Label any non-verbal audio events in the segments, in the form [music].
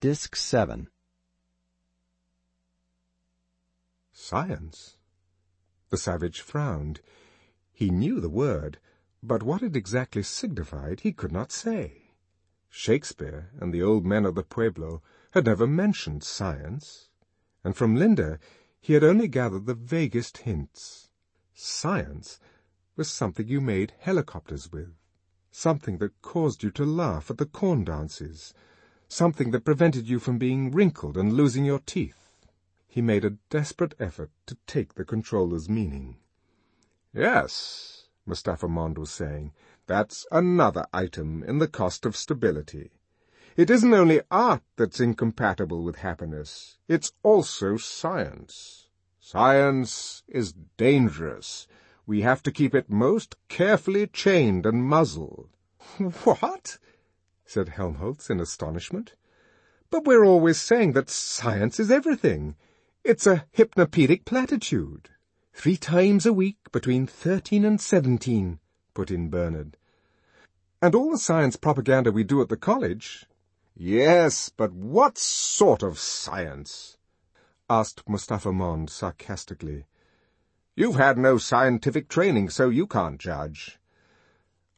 Disc 7. Science? The savage frowned. He knew the word, but what it exactly signified he could not say. Shakespeare and the old men of the Pueblo had never mentioned science, and from Linda he had only gathered the vaguest hints. Science was something you made helicopters with, something that caused you to laugh at the corn dances, something that prevented you from being wrinkled and losing your teeth. He made a desperate effort to take the controller's meaning. Yes, Mustapha Mond was saying, that's another item in the cost of stability. It isn't only art that's incompatible with happiness, it's also science. Science is dangerous. We have to keep it most carefully chained and muzzled. [laughs] What? Said Helmholtz in astonishment. But we're always saying that science is everything. It's a hypnopedic platitude. Three times a week between thirteen and seventeen, put in Bernard. And all the science propaganda we do at the college. Yes, but what sort of science? asked Mustapha Mond sarcastically. You've had no scientific training, so you can't judge.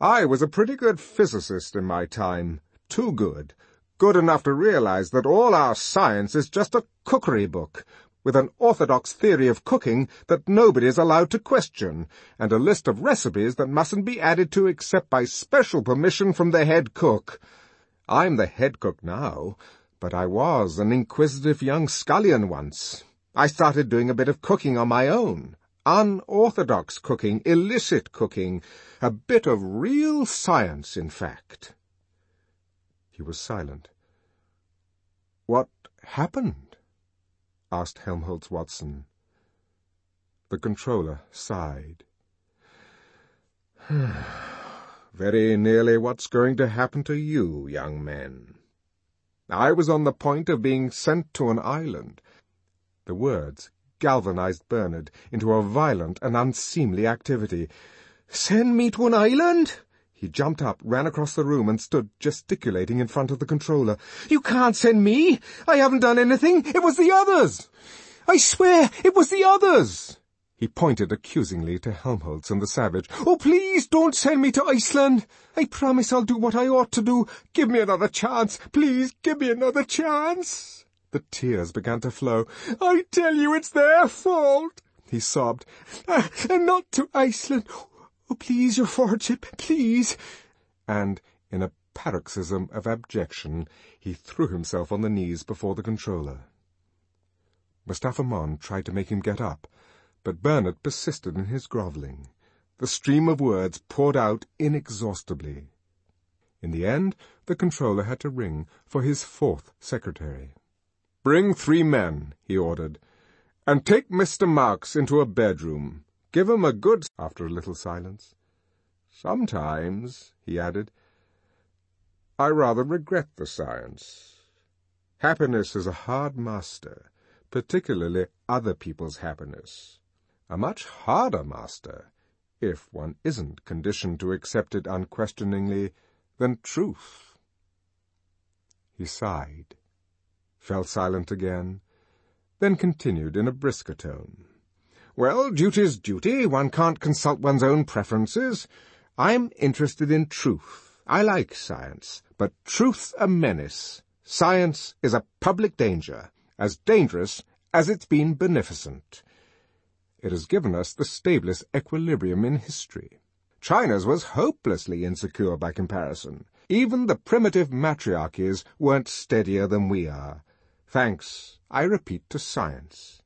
I was a pretty good physicist in my time. Too good. Good enough to realize that all our science is just a cookery book, with an orthodox theory of cooking that nobody is allowed to question, and a list of recipes that mustn't be added to except by special permission from the head cook. I'm the head cook now, but I was an inquisitive young scullion once. I started doing a bit of cooking on my own unorthodox cooking, illicit cooking, a bit of real science, in fact. He was silent. What happened? asked Helmholtz Watson. The controller sighed. [sighs] Very nearly what's going to happen to you, young men. I was on the point of being sent to an island. The words galvanized Bernard into a violent and unseemly activity. Send me to an island? He jumped up, ran across the room, and stood gesticulating in front of the controller. You can't send me! I haven't done anything! It was the others! I swear it was the others! He pointed accusingly to Helmholtz and the savage. Oh, please don't send me to Iceland! I promise I'll do what I ought to do. Give me another chance! Please give me another chance! The tears began to flow. I tell you it's their fault, he sobbed. Uh, and not to Iceland. Oh, please, your lordship, please. And, in a paroxysm of abjection, he threw himself on the knees before the controller. Mustapha Mond tried to make him get up, but Bernard persisted in his grovelling. The stream of words poured out inexhaustibly. In the end, the controller had to ring for his fourth secretary. Bring three men, he ordered, and take Mr. Marks into a bedroom. Give him a good... After a little silence. Sometimes, he added, I rather regret the science. Happiness is a hard master, particularly other people's happiness. A much harder master, if one isn't conditioned to accept it unquestioningly, than truth. He sighed fell silent again, then continued in a brisker tone. Well, duty's duty. One can't consult one's own preferences. I'm interested in truth. I like science, but truth's a menace. Science is a public danger, as dangerous as it's been beneficent. It has given us the stablest equilibrium in history. China's was hopelessly insecure by comparison. Even the primitive matriarchies weren't steadier than we are. Thanks, I repeat, to science.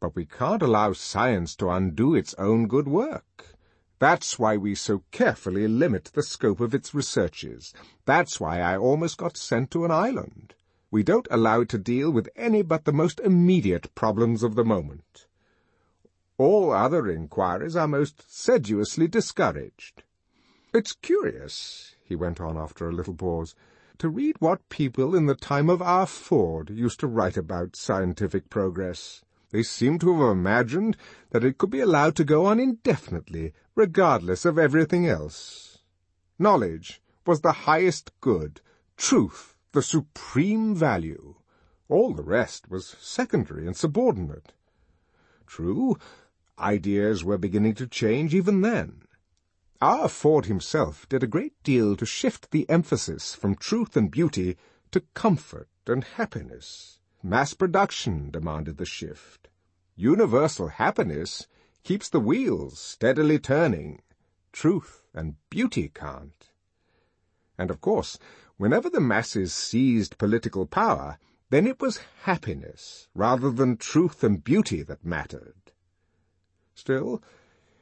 But we can't allow science to undo its own good work. That's why we so carefully limit the scope of its researches. That's why I almost got sent to an island. We don't allow it to deal with any but the most immediate problems of the moment. All other inquiries are most sedulously discouraged. It's curious, he went on after a little pause, to read what people in the time of Our Ford used to write about scientific progress. They seem to have imagined that it could be allowed to go on indefinitely, regardless of everything else. Knowledge was the highest good, truth the supreme value. All the rest was secondary and subordinate. True, ideas were beginning to change even then. Our Ford himself did a great deal to shift the emphasis from truth and beauty to comfort and happiness. Mass production demanded the shift. Universal happiness keeps the wheels steadily turning. Truth and beauty can't. And of course, whenever the masses seized political power, then it was happiness rather than truth and beauty that mattered. Still,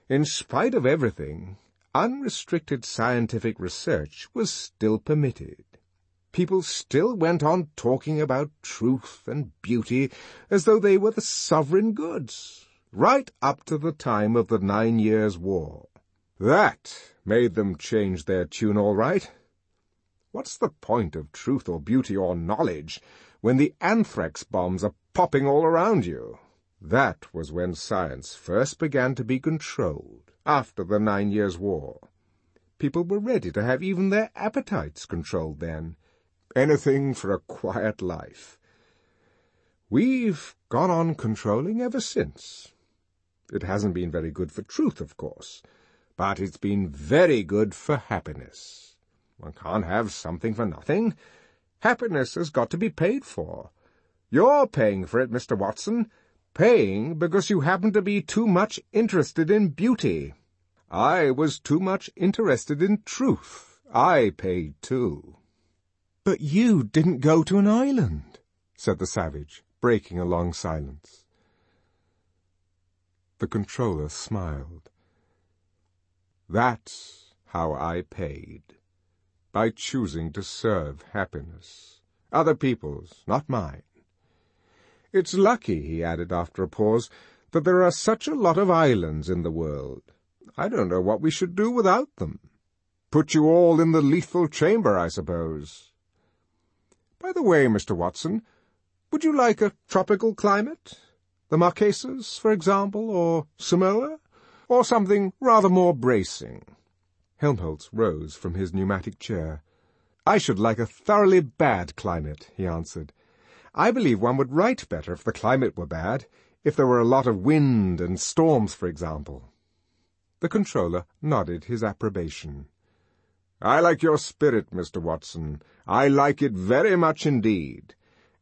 in spite of everything, unrestricted scientific research was still permitted. People still went on talking about truth and beauty as though they were the sovereign goods, right up to the time of the Nine Years' War. That made them change their tune all right. What's the point of truth or beauty or knowledge when the anthrax bombs are popping all around you? That was when science first began to be controlled, after the Nine Years' War. People were ready to have even their appetites controlled then. Anything for a quiet life. We've gone on controlling ever since. It hasn't been very good for truth, of course, but it's been very good for happiness. One can't have something for nothing. Happiness has got to be paid for. You're paying for it, Mr. Watson, paying because you happen to be too much interested in beauty. I was too much interested in truth. I paid too. But you didn't go to an island, said the savage, breaking a long silence. The controller smiled. That's how I paid. By choosing to serve happiness. Other people's, not mine. It's lucky, he added after a pause, that there are such a lot of islands in the world. I don't know what we should do without them. Put you all in the lethal chamber, I suppose. By the way, Mr. Watson, would you like a tropical climate? The Marquesas, for example, or Samoa? Or something rather more bracing? Helmholtz rose from his pneumatic chair. I should like a thoroughly bad climate, he answered. I believe one would write better if the climate were bad, if there were a lot of wind and storms, for example. The controller nodded his approbation. I like your spirit, Mr. Watson. I like it very much indeed.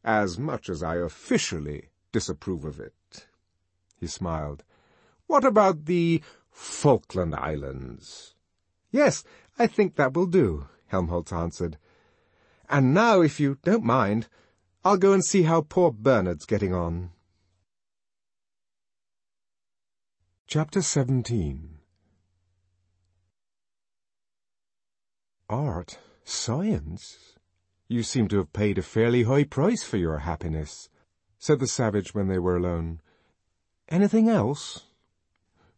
As much as I officially disapprove of it. He smiled. What about the Falkland Islands? Yes, I think that will do, Helmholtz answered. And now, if you don't mind, I'll go and see how poor Bernard's getting on. Chapter 17 Art? Science? You seem to have paid a fairly high price for your happiness, said the savage when they were alone. Anything else?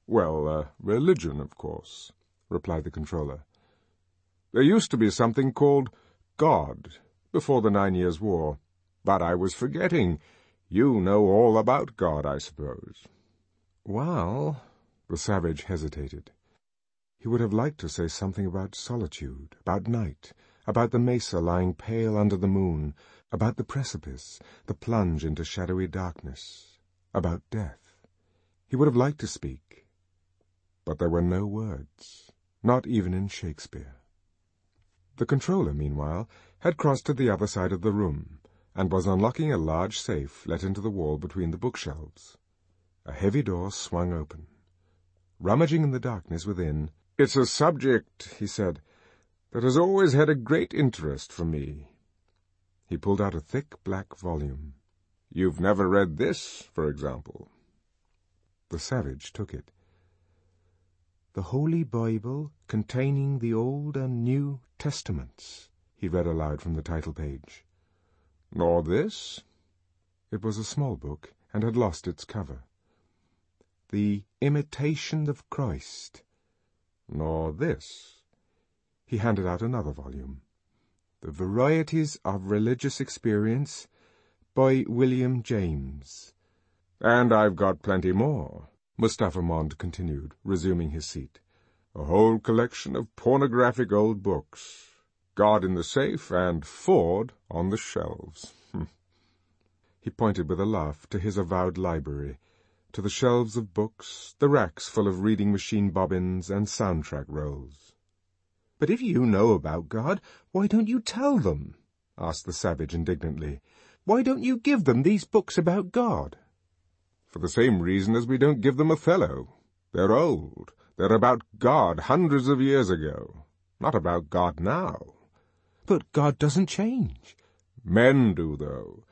Well, uh, religion, of course, replied the controller. There used to be something called God before the Nine Years' War, but I was forgetting. You know all about God, I suppose. Well, the savage hesitated. He would have liked to say something about solitude, about night, about the mesa lying pale under the moon, about the precipice, the plunge into shadowy darkness, about death. He would have liked to speak, but there were no words, not even in Shakespeare. The controller, meanwhile, had crossed to the other side of the room, and was unlocking a large safe let into the wall between the bookshelves. A heavy door swung open. Rummaging in the darkness within, it's a subject, he said, that has always had a great interest for me. He pulled out a thick black volume. You've never read this, for example. The savage took it. The Holy Bible containing the Old and New Testaments, he read aloud from the title page. Nor this? It was a small book, and had lost its cover. The Imitation of Christ, nor this. He handed out another volume. The Varieties of Religious Experience by William James. And I've got plenty more, Mustapha Mond continued, resuming his seat. A whole collection of pornographic old books. God in the safe and Ford on the shelves. Hmm. He pointed with a laugh to his avowed library, to the shelves of books, the racks full of reading machine bobbins and soundtrack rolls. But if you know about God, why don't you tell them? asked the savage indignantly. Why don't you give them these books about God? For the same reason as we don't give them Othello. They're old. They're about God hundreds of years ago, not about God now. But God doesn't change. Men do, though.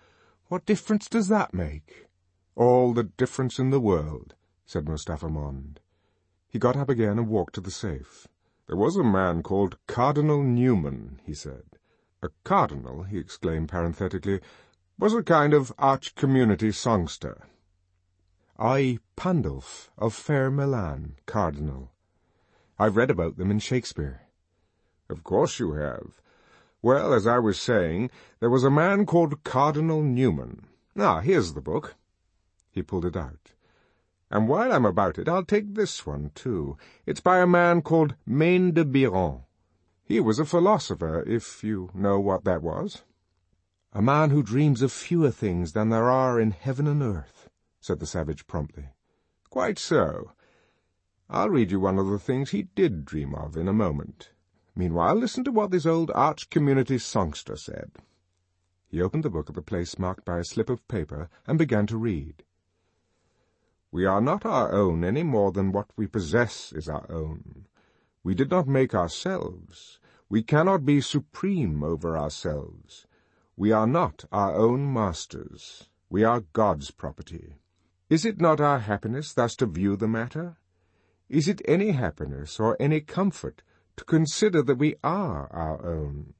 What difference does that make? All the difference in the world, said Mustapha Mond. He got up again and walked to the safe. There was a man called Cardinal Newman, he said. A cardinal, he exclaimed parenthetically, was a kind of arch-community songster. I, Pandulf, of fair Milan, cardinal. I've read about them in Shakespeare. Of course you have. Well, as I was saying, there was a man called Cardinal Newman. Ah, here's the book. He pulled it out. And while I'm about it, I'll take this one, too. It's by a man called Maine de Biran. He was a philosopher, if you know what that was. A man who dreams of fewer things than there are in heaven and earth, said the savage promptly. Quite so. I'll read you one of the things he did dream of in a moment. Meanwhile, listen to what this old arch-community songster said. He opened the book at the place marked by a slip of paper and began to read. We are not our own any more than what we possess is our own. We did not make ourselves. We cannot be supreme over ourselves. We are not our own masters. We are God's property. Is it not our happiness thus to view the matter? Is it any happiness or any comfort to consider that we are our own.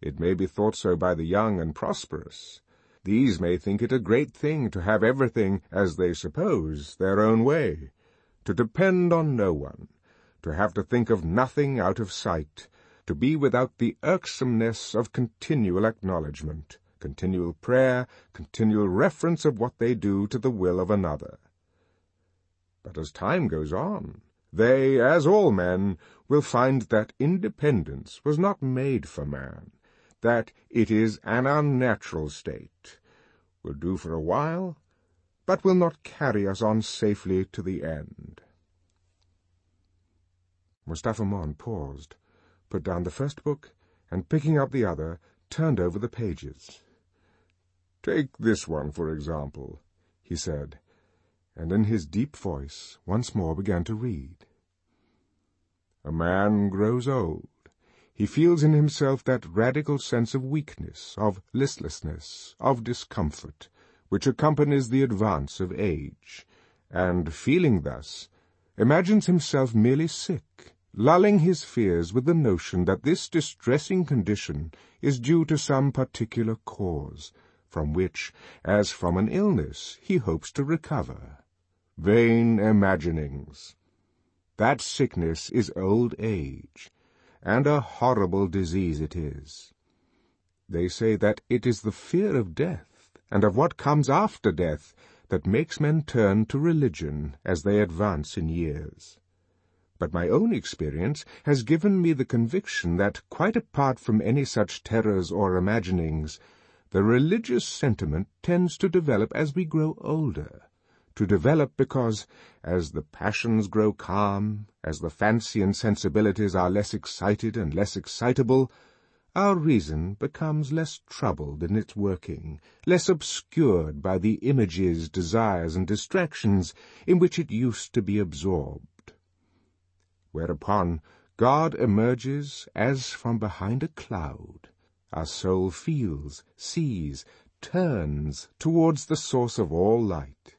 It may be thought so by the young and prosperous. These may think it a great thing to have everything, as they suppose, their own way, to depend on no one, to have to think of nothing out of sight, to be without the irksomeness of continual acknowledgment, continual prayer, continual reference of what they do to the will of another. But as time goes on, they, as all men, will find that independence was not made for man, that it is an unnatural state, will do for a while, but will not carry us on safely to the end. Mustapha Mond paused, put down the first book, and picking up the other, turned over the pages. Take this one, for example, he said, and in his deep voice once more began to read. A man grows old. He feels in himself that radical sense of weakness, of listlessness, of discomfort, which accompanies the advance of age, and, feeling thus, imagines himself merely sick, lulling his fears with the notion that this distressing condition is due to some particular cause, from which, as from an illness, he hopes to recover. Vain imaginings! That sickness is old age, and a horrible disease it is. They say that it is the fear of death, and of what comes after death, that makes men turn to religion as they advance in years. But my own experience has given me the conviction that, quite apart from any such terrors or imaginings, the religious sentiment tends to develop as we grow older, to develop because, as the passions grow calm, as the fancy and sensibilities are less excited and less excitable, our reason becomes less troubled in its working, less obscured by the images, desires, and distractions in which it used to be absorbed. Whereupon God emerges as from behind a cloud, our soul feels, sees, turns towards the source of all light,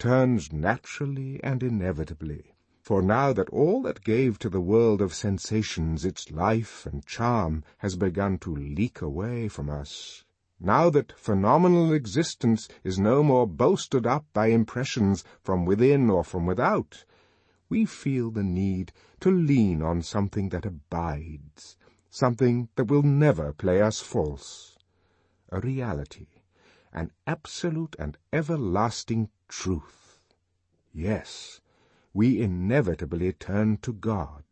turns naturally and inevitably. For now that all that gave to the world of sensations its life and charm has begun to leak away from us, now that phenomenal existence is no more bolstered up by impressions from within or from without, we feel the need to lean on something that abides, something that will never play us false, a reality, an absolute and everlasting truth. Yes, we inevitably turn to God.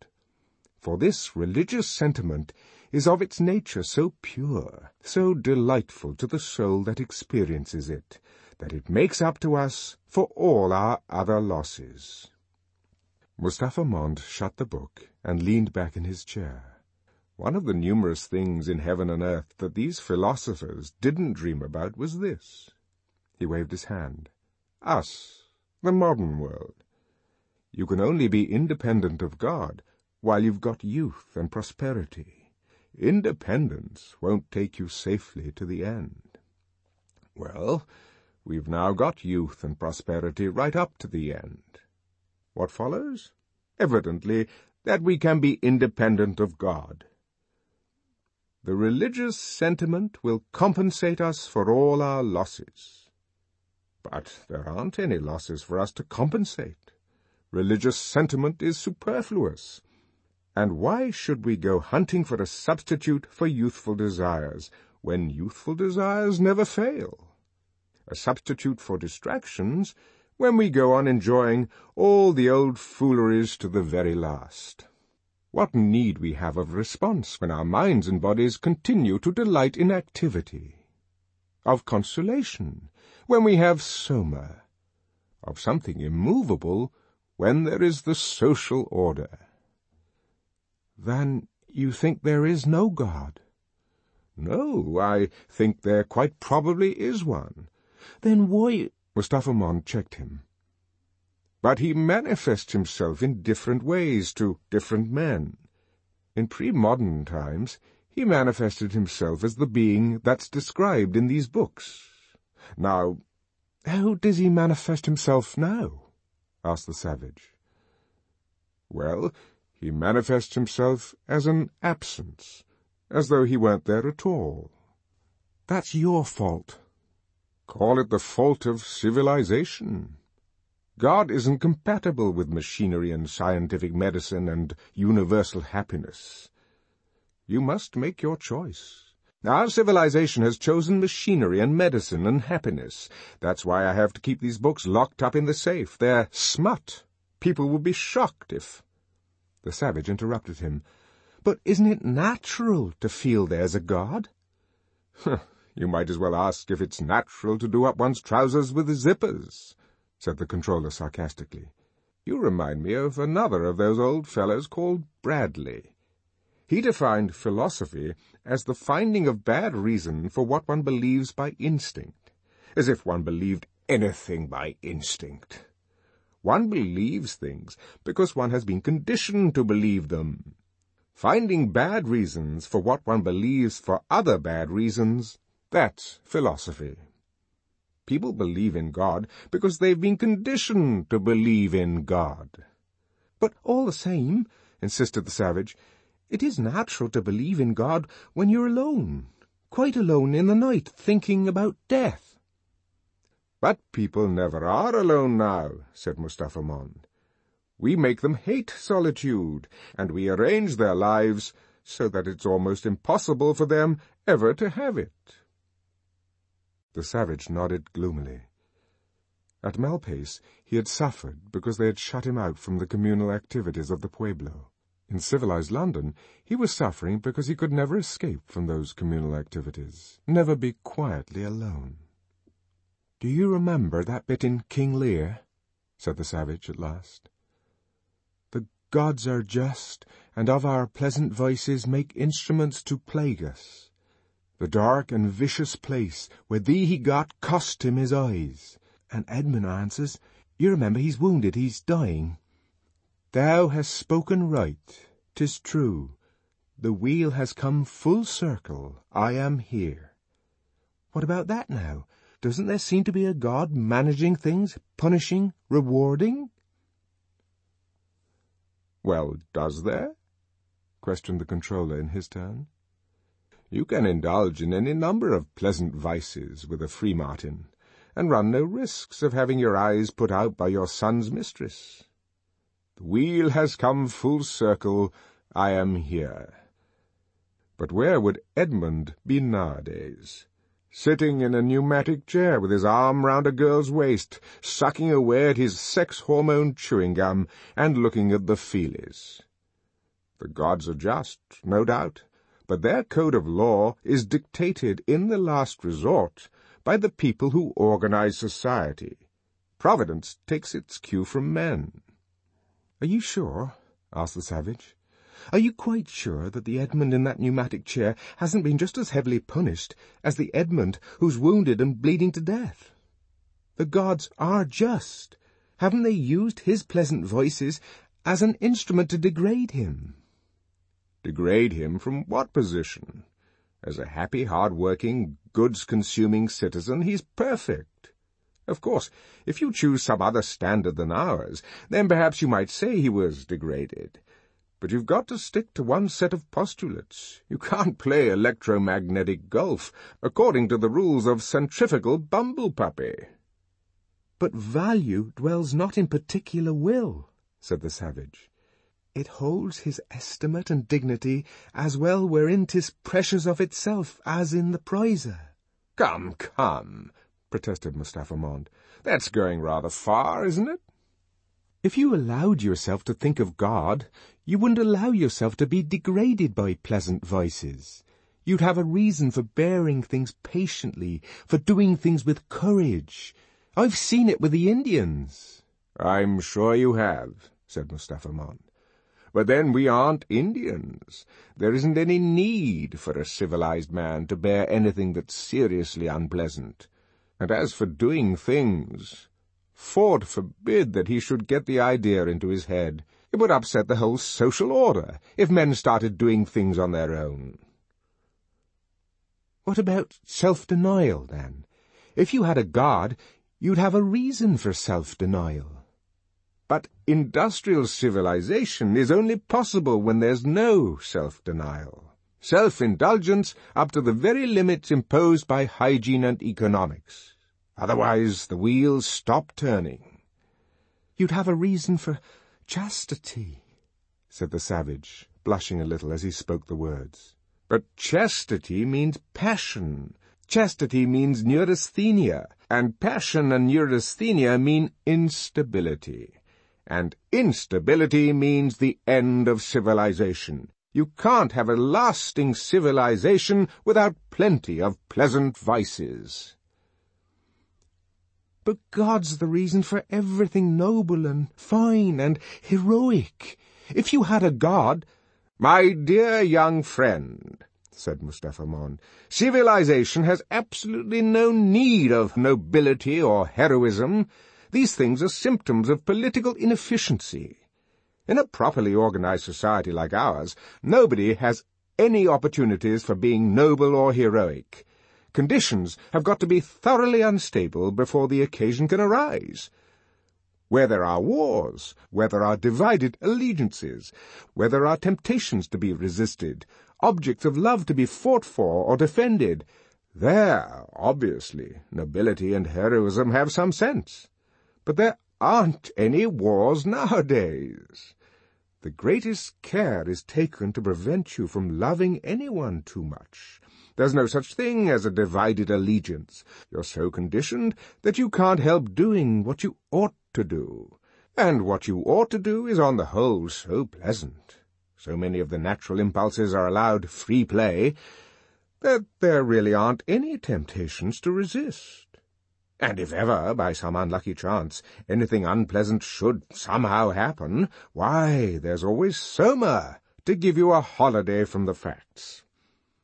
For this religious sentiment is of its nature so pure, so delightful to the soul that experiences it, that it makes up to us for all our other losses. Mustapha Mond shut the book and leaned back in his chair. One of the numerous things in heaven and earth that these philosophers didn't dream about was this. He waved his hand. Us, the modern world. You can only be independent of God while you've got youth and prosperity. Independence won't take you safely to the end. Well, we've now got youth and prosperity right up to the end. What follows? Evidently, that we can be independent of God. The religious sentiment will compensate us for all our losses. But there aren't any losses for us to compensate. Religious sentiment is superfluous. And why should we go hunting for a substitute for youthful desires, when youthful desires never fail? A substitute for distractions, when we go on enjoying all the old fooleries to the very last. What need we have of response when our minds and bodies continue to delight in activity? Of consolation, when we have soma? Of something immovable, when there is the social order? Then you think there is no God? No, I think there quite probably is one. Then why— Mustapha Mond checked him. But he manifests himself in different ways to different men. In pre-modern times, he manifested himself as the being that's described in these books. Now, how does he manifest himself now? asked the savage. Well, he manifests himself as an absence, as though he weren't there at all. That's your fault. Call it the fault of civilization. God isn't compatible with machinery and scientific medicine and universal happiness. You must make your choice. Our civilization has chosen machinery and medicine and happiness. That's why I have to keep these books locked up in the safe. They're smut. People would be shocked if... The savage interrupted him. But isn't it natural to feel there's a God? [laughs] you might as well ask if it's natural to do up one's trousers with zippers said the controller sarcastically. You remind me of another of those old fellows called Bradley. He defined philosophy as the finding of bad reason for what one believes by instinct, as if one believed anything by instinct. One believes things because one has been conditioned to believe them. Finding bad reasons for what one believes for other bad reasons, that's philosophy. People believe in God because they've been conditioned to believe in God. But all the same, insisted the savage, it is natural to believe in God when you're alone, quite alone in the night, thinking about death. But people never are alone now, said Mustapha Mond. We make them hate solitude, and we arrange their lives so that it's almost impossible for them ever to have it. The savage nodded gloomily. At Malpais he had suffered because they had shut him out from the communal activities of the Pueblo. In civilized London he was suffering because he could never escape from those communal activities, never be quietly alone. "Do you remember that bit in King Lear?" said the savage at last. "The gods are just, and of our pleasant voices make instruments to plague us. The dark and vicious place where thee he got cost him his eyes. And Edmund answers, You remember he's wounded, he's dying. Thou hast spoken right, 'tis true. The wheel has come full circle, I am here. What about that now? Doesn't there seem to be a God managing things, punishing, rewarding? Well, does there? questioned the controller in his turn. You can indulge in any number of pleasant vices with a free martin, and run no risks of having your eyes put out by your son's mistress. The wheel has come full circle, I am here. But where would Edmund be nowadays? Sitting in a pneumatic chair with his arm round a girl's waist, sucking away at his sex-hormone chewing gum, and looking at the feelies. The gods are just, no doubt, but their code of law is dictated in the last resort by the people who organize society. Providence takes its cue from men. Are you sure? asked the savage. Are you quite sure that the Edmund in that pneumatic chair hasn't been just as heavily punished as the Edmund who's wounded and bleeding to death? The gods are just. Haven't they used his pleasant voices as an instrument to degrade him? Degrade him from what position? As a happy, hard-working, goods-consuming citizen, he's perfect. Of course, if you choose some other standard than ours, then perhaps you might say he was degraded. But you've got to stick to one set of postulates. You can't play electromagnetic golf according to the rules of centrifugal bumblepuppy. But value dwells not in particular will, said the savage. It holds his estimate and dignity as well wherein 'tis precious of itself as in the prizer. Come, come, protested Mustapha Mond. That's going rather far, isn't it? If you allowed yourself to think of God, you wouldn't allow yourself to be degraded by pleasant voices. You'd have a reason for bearing things patiently, for doing things with courage. I've seen it with the Indians. I'm sure you have, said Mustapha Mond. But then we aren't Indians. There isn't any need for a civilized man to bear anything that's seriously unpleasant. And as for doing things, Ford forbid that he should get the idea into his head. It would upset the whole social order if men started doing things on their own. What about self-denial, then? If you had a God, you'd have a reason for self-denial. But industrial civilization is only possible when there's no self-denial. Self-indulgence up to the very limits imposed by hygiene and economics. Otherwise the wheels stop turning. You'd have a reason for chastity, said the savage, blushing a little as he spoke the words. But chastity means passion. Chastity means neurasthenia, and passion and neurasthenia mean instability. And instability means the end of civilization. You can't have a lasting civilization without plenty of pleasant vices. But God's the reason for everything noble and fine and heroic. If you had a God— My dear young friend, said Mustapha Mond, civilization has absolutely no need of nobility or heroism. These things are symptoms of political inefficiency. In a properly organized society like ours, nobody has any opportunities for being noble or heroic. Conditions have got to be thoroughly unstable before the occasion can arise. Where there are wars, where there are divided allegiances, where there are temptations to be resisted, objects of love to be fought for or defended, there, obviously, nobility and heroism have some sense. But there aren't any wars nowadays. The greatest care is taken to prevent you from loving anyone too much, there's no such thing as a divided allegiance. You're so conditioned that you can't help doing what you ought to do. And what you ought to do is on the whole so pleasant. So many of the natural impulses are allowed free play that there really aren't any temptations to resist. And if ever, by some unlucky chance, anything unpleasant should somehow happen, why, there's always Soma to give you a holiday from the facts.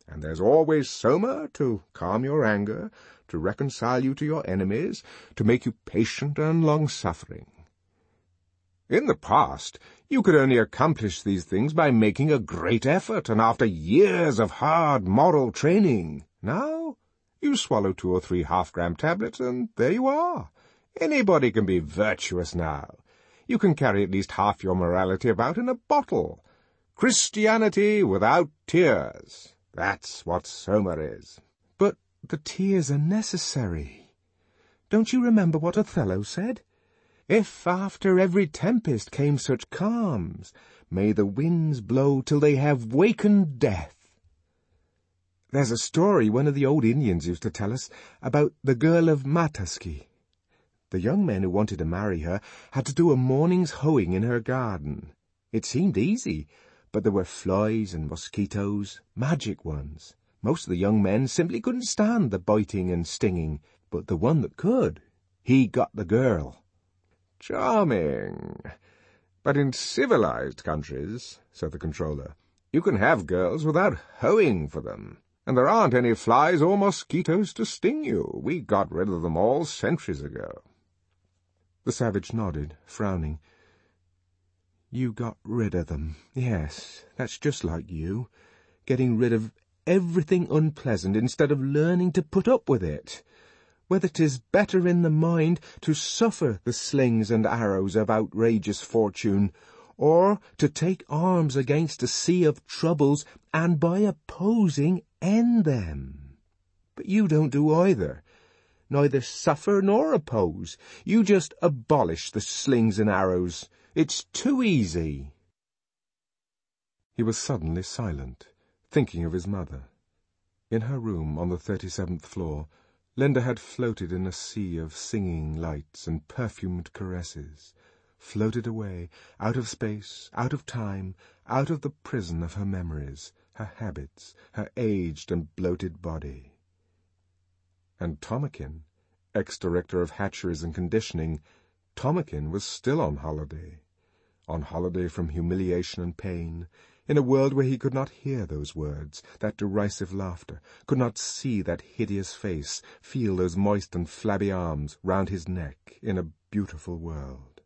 And there's always Soma to calm your anger, to reconcile you to your enemies, to make you patient and long-suffering. In the past, you could only accomplish these things by making a great effort and after years of hard moral training. Now, you swallow two or three half-gram tablets and there you are. Anybody can be virtuous now. You can carry at least half your morality about in a bottle. Christianity without tears. That's what Soma is. But the tears are necessary. Don't you remember what Othello said? If after every tempest came such calms, may the winds blow till they have wakened death. There's a story one of the old Indians used to tell us about the girl of Matsaki. The young men who wanted to marry her had to do a morning's hoeing in her garden. It seemed easy, But there were flies and mosquitoes, magic ones. Most of the young men simply couldn't stand the biting and stinging, but the one that could, he got the girl. Charming. But in civilized countries, said the controller, you can have girls without hoeing for them. And there aren't any flies or mosquitoes to sting you. We got rid of them all centuries ago. The savage nodded, frowning. You got rid of them. Yes, that's just like you. Getting rid of everything unpleasant instead of learning to put up with it. Whether 'tis better in the mind to suffer the slings and arrows of outrageous fortune, or to take arms against a sea of troubles and by opposing end them. But you don't do either. Neither suffer nor oppose. You just abolish the slings and arrows it's too easy. He was suddenly silent, thinking of his mother. In her room on the thirty-seventh floor, Linda had floated in a sea of singing lights and perfumed caresses, floated away, out of space, out of time, out of the prison of her memories, her habits, her aged and bloated body. And Tomakin, ex-director of hatcheries and conditioning, Tomakin was still on holiday on holiday from humiliation and pain, in a world where he could not hear those words, that derisive laughter, could not see that hideous face, feel those moist and flabby arms round his neck, in a beautiful world.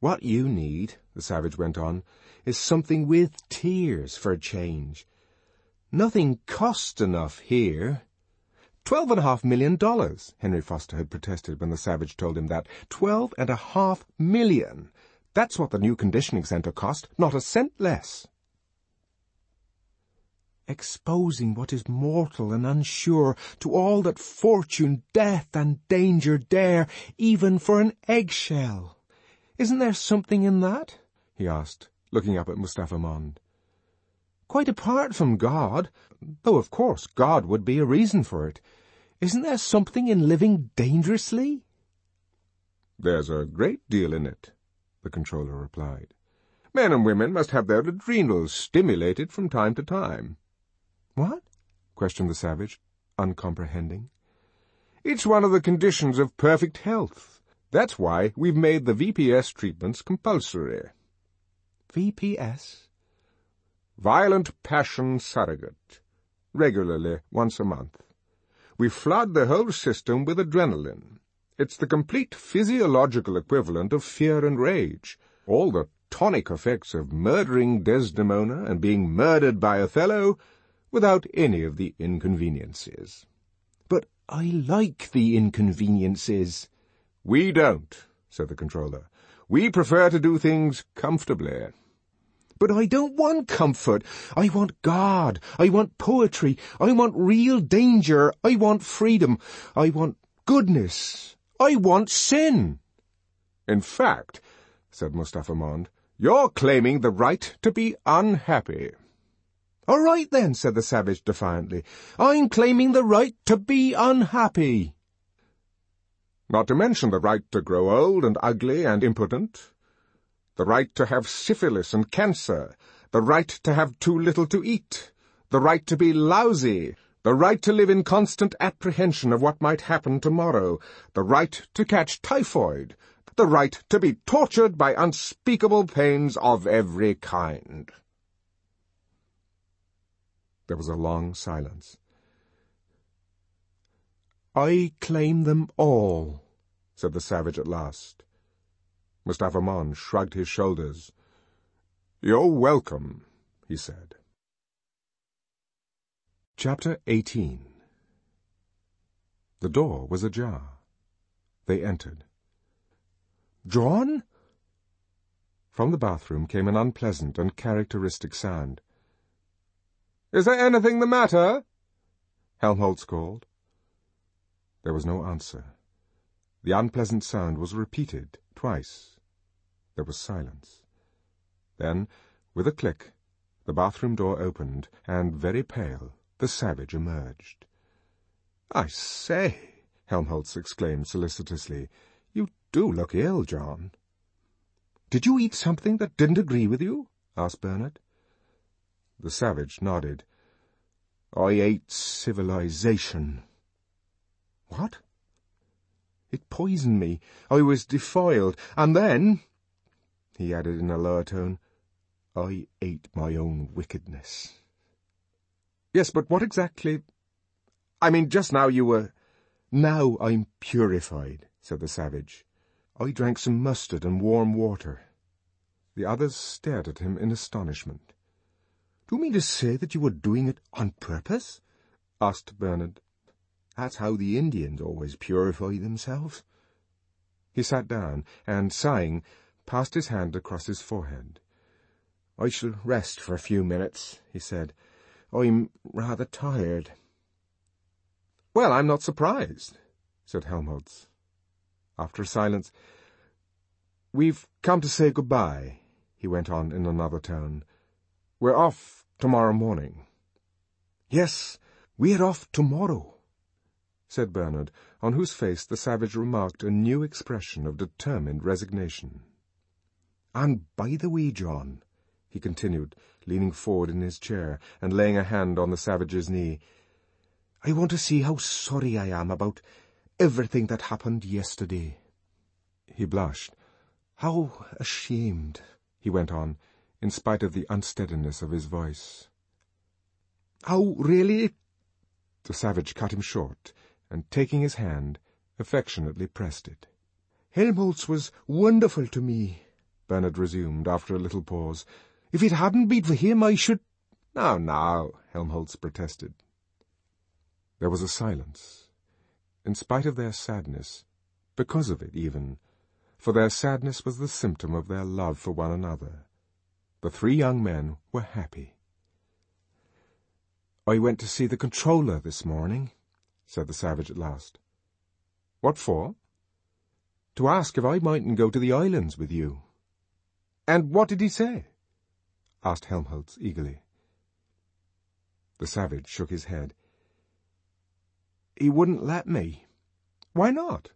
What you need, the savage went on, is something with tears for a change. Nothing costs enough here. Twelve and a half million dollars, Henry Foster had protested when the savage told him that. Twelve and a half million. That's what the new conditioning centre cost, not a cent less. Exposing what is mortal and unsure to all that fortune, death, and danger dare, even for an eggshell. Isn't there something in that? He asked, looking up at Mustapha Mond. Quite apart from God, though of course God would be a reason for it. Isn't there something in living dangerously? There's a great deal in it, the controller replied. Men and women must have their adrenals stimulated from time to time. What? questioned the savage, uncomprehending. It's one of the conditions of perfect health. That's why we've made the VPS treatments compulsory. VPS? Violent Passion Surrogate. Regularly, once a month. We flood the whole system with adrenaline. It's the complete physiological equivalent of fear and rage. All the tonic effects of murdering Desdemona and being murdered by Othello without any of the inconveniences. But I like the inconveniences. We don't, said the controller. We prefer to do things comfortably. But I don't want comfort. I want God. I want poetry. I want real danger. I want freedom. I want goodness. I want sin. In fact, said Mustapha Mond, you're claiming the right to be unhappy. All right then, said the savage defiantly. I'm claiming the right to be unhappy. Not to mention the right to grow old and ugly and impotent, the right to have syphilis and cancer, the right to have too little to eat, the right to be lousy, the right to live in constant apprehension of what might happen tomorrow, the right to catch typhoid, the right to be tortured by unspeakable pains of every kind. There was a long silence. I claim them all, said the savage at last. Mustapha Mond shrugged his shoulders. You're welcome, he said. Chapter 18 The door was ajar. They entered. John? From the bathroom came an unpleasant and characteristic sound. Is there anything the matter? Helmholtz called. There was no answer. The unpleasant sound was repeated twice. There was silence. Then, with a click, the bathroom door opened, and, very pale, the savage emerged. I say, Helmholtz exclaimed solicitously, you do look ill, John. Did you eat something that didn't agree with you? asked Bernard. The savage nodded. I ate civilization. What? It poisoned me. I was defiled. And then, he added in a lower tone, I ate my own wickedness. Yes, but what exactly... I mean, just now you were... Now I'm purified, said the savage. I drank some mustard and warm water. The others stared at him in astonishment. Do you mean to say that you were doing it on purpose? asked Bernard. That's how the Indians always purify themselves. He sat down and, sighing, passed his hand across his forehead. I shall rest for a few minutes, he said. I'm rather tired. Well, I'm not surprised, said Helmholtz. After a silence, We've come to say goodbye, he went on in another tone. We're off tomorrow morning. Yes, we're off tomorrow, said Bernard, on whose face the savage remarked a new expression of determined resignation. And by the way, John, he continued, leaning forward in his chair and laying a hand on the savage's knee, I want to see how sorry I am about everything that happened yesterday. He blushed. How ashamed, he went on, in spite of the unsteadiness of his voice. How really? The savage cut him short, and taking his hand, affectionately pressed it. Helmholtz was wonderful to me, Bernard resumed after a little pause. If it hadn't been for him, I should... Now, now, Helmholtz protested. There was a silence. In spite of their sadness, because of it even, for their sadness was the symptom of their love for one another, the three young men were happy. I went to see the controller this morning, said the savage at last. What for? To ask if I mightn't go to the islands with you. And what did he say? asked Helmholtz eagerly. The savage shook his head. He wouldn't let me. Why not?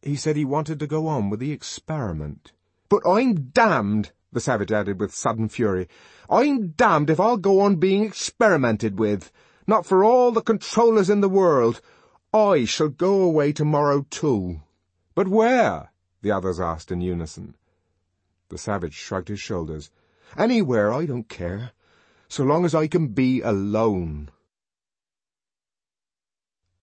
He said he wanted to go on with the experiment. But I'm damned, the savage added with sudden fury. I'm damned if I'll go on being experimented with. Not for all the controllers in the world. I shall go away tomorrow too. But where? the others asked in unison. The savage shrugged his shoulders. Anywhere, I don't care, so long as I can be alone.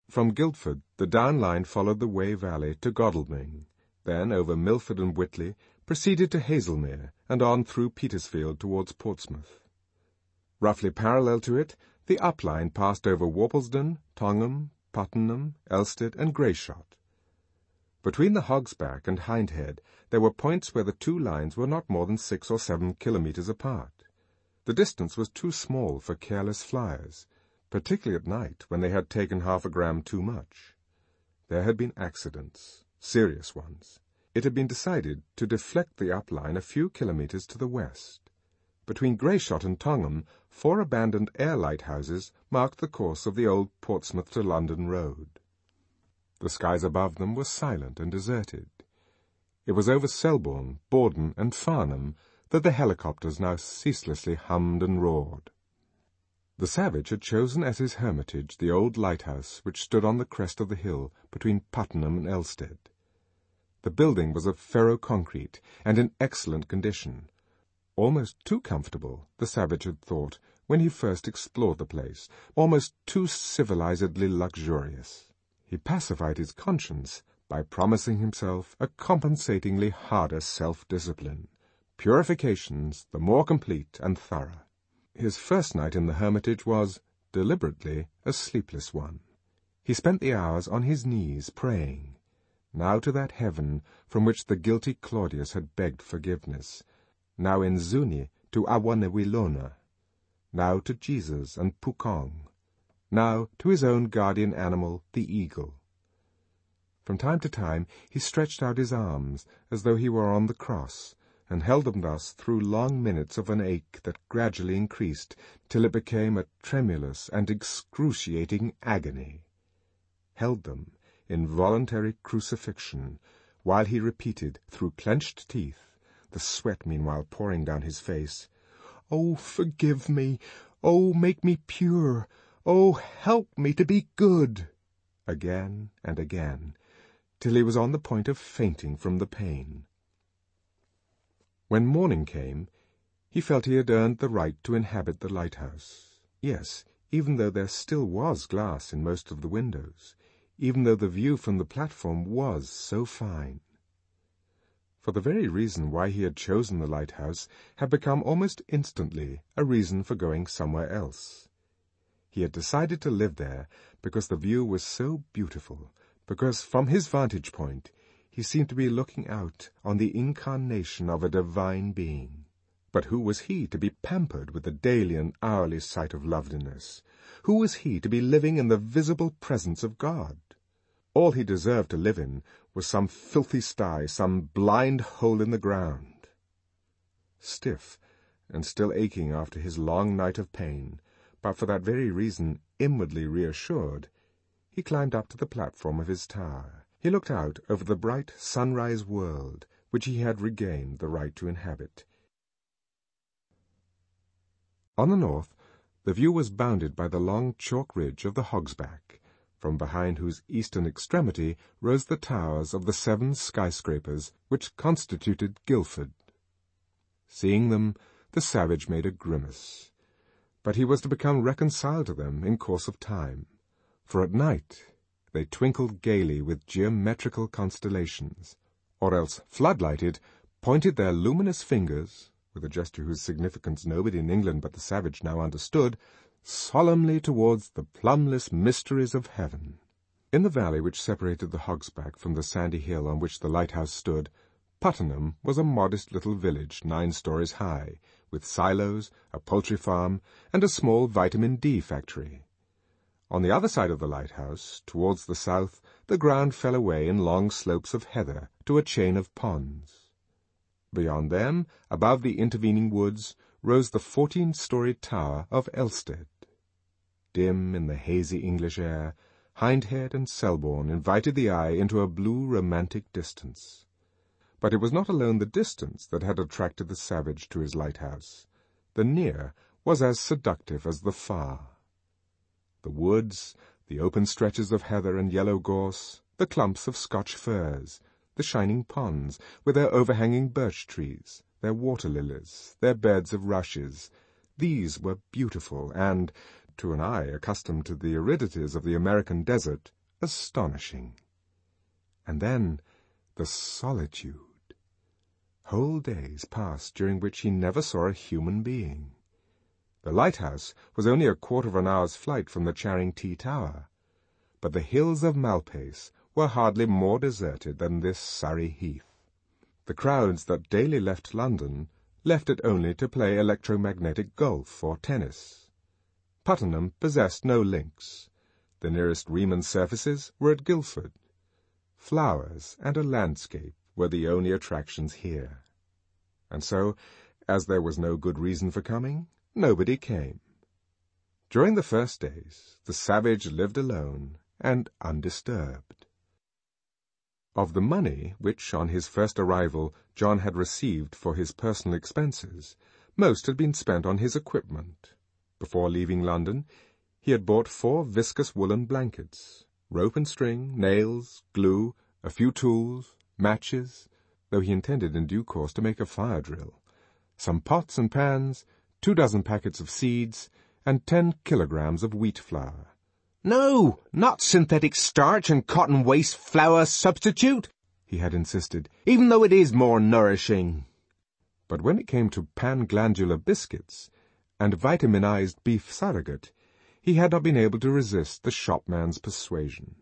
From Guildford, the down line followed the Wey Valley to Godalming, then over Milford and Witley, proceeded to Haslemere, and on through Petersfield towards Portsmouth. Roughly parallel to it, the up line passed over Worplesdon, Tongham, Puttenham, Elstead, and Grayshott. Between the Hogsback and Hindhead, there were points where the two lines were not more than six or seven kilometres apart. The distance was too small for careless flyers, particularly at night when they had taken half a gram too much. There had been accidents, serious ones. It had been decided to deflect the up line a few kilometres to the west. Between Grayshott and Tongham, four abandoned air lighthouses marked the course of the old Portsmouth to London road. The skies above them were silent and deserted. It was over Selborne, Bordon, and Farnham that the helicopters now ceaselessly hummed and roared. The savage had chosen as his hermitage the old lighthouse which stood on the crest of the hill between Puttenham and Elstead. The building was of ferro-concrete and in excellent condition, almost too comfortable, the savage had thought, when he first explored the place, almost too civilizedly luxurious. He pacified his conscience by promising himself a compensatingly harder self-discipline, purifications the more complete and thorough. His first night in the hermitage was, deliberately, a sleepless one. He spent the hours on his knees praying, now to that heaven from which the guilty Claudius had begged forgiveness, now in Zuni to Awonawilona, now to Jesus and Pukong, now to his own guardian animal, the eagle. From time to time he stretched out his arms as though he were on the cross, and held them thus through long minutes of an ache that gradually increased till it became a tremulous and excruciating agony. Held them in voluntary crucifixion, while he repeated, through clenched teeth, the sweat meanwhile pouring down his face. "Oh, forgive me! Oh, make me pure! Oh, help me to be good!" again and again, till he was on the point of fainting from the pain. When morning came, he felt he had earned the right to inhabit the lighthouse. Yes, even though there still was glass in most of the windows, even though the view from the platform was so fine. For the very reason why he had chosen the lighthouse had become almost instantly a reason for going somewhere else. He had decided to live there because the view was so beautiful, because from his vantage point he seemed to be looking out on the incarnation of a divine being. But who was he to be pampered with the daily and hourly sight of loveliness? Who was he to be living in the visible presence of God? All he deserved to live in was some filthy sty, some blind hole in the ground. Stiff, and still aching after his long night of pain, but for that very reason inwardly reassured, he climbed up to the platform of his tower. He looked out over the bright sunrise world which he had regained the right to inhabit. On the north, the view was bounded by the long chalk ridge of the Hogsback, from behind whose eastern extremity rose the towers of the seven skyscrapers which constituted Guildford. Seeing them, the savage made a grimace. But he was to become reconciled to them in course of time, for at night they twinkled gaily with geometrical constellations, or else floodlighted, pointed their luminous fingers with a gesture whose significance nobody in England but the savage now understood, solemnly towards the plumbless mysteries of heaven. In the valley which separated the Hogsback from the sandy hill on which the lighthouse stood, Puttenham was a modest little village nine stories high, with silos, a poultry farm, and a small vitamin D factory. On the other side of the lighthouse, towards the south, the ground fell away in long slopes of heather to a chain of ponds. Beyond them, above the intervening woods, rose the fourteen-storied tower of Elstead. Dim in the hazy English air, Hindhead and Selborne invited the eye into a blue romantic distance. But it was not alone the distance that had attracted the savage to his lighthouse. The near was as seductive as the far. The woods, the open stretches of heather and yellow gorse, the clumps of Scotch firs, the shining ponds, with their overhanging birch trees, their water lilies, their beds of rushes. These were beautiful and, to an eye accustomed to the aridities of the American desert, astonishing. And then the solitude. Whole days passed during which he never saw a human being. The lighthouse was only a quarter of an hour's flight from the Charing T Tower, but the hills of Malpais were hardly more deserted than this Surrey Heath. The crowds that daily left London left it only to play electromagnetic golf or tennis. Puttenham possessed no links. The nearest Riemann surfaces were at Guildford. Flowers and a landscape were the only attractions here. And so, as there was no good reason for coming, nobody came. During the first days, the savage lived alone and undisturbed. Of the money which, on his first arrival, John had received for his personal expenses, most had been spent on his equipment. Before leaving London, he had bought four viscose woolen blankets, rope and string, nails, glue, a few tools, matches, though he intended in due course to make a fire drill, some pots and pans, two dozen packets of seeds, and ten kilograms of wheat flour. No, not synthetic starch and cotton waste flour substitute, he had insisted, even though it is more nourishing. But when it came to pan-glandular biscuits and vitaminized beef surrogate, he had not been able to resist the shopman's persuasion.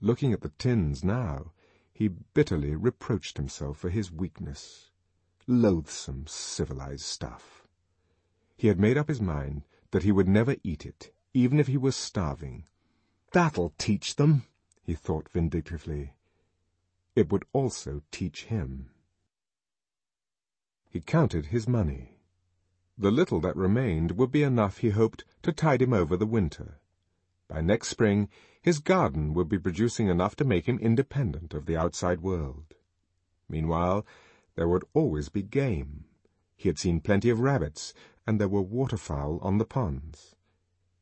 Looking at the tins now, he bitterly reproached himself for his weakness. Loathsome civilized stuff. He had made up his mind that he would never eat it even if he was starving. That'll teach them, he thought vindictively. It would also teach him. He counted his money. The little that remained would be enough, he hoped, to tide him over the winter. By next spring, his garden would be producing enough to make him independent of the outside world. Meanwhile, There would always be game. He had seen plenty of rabbits, and there were waterfowl on the ponds.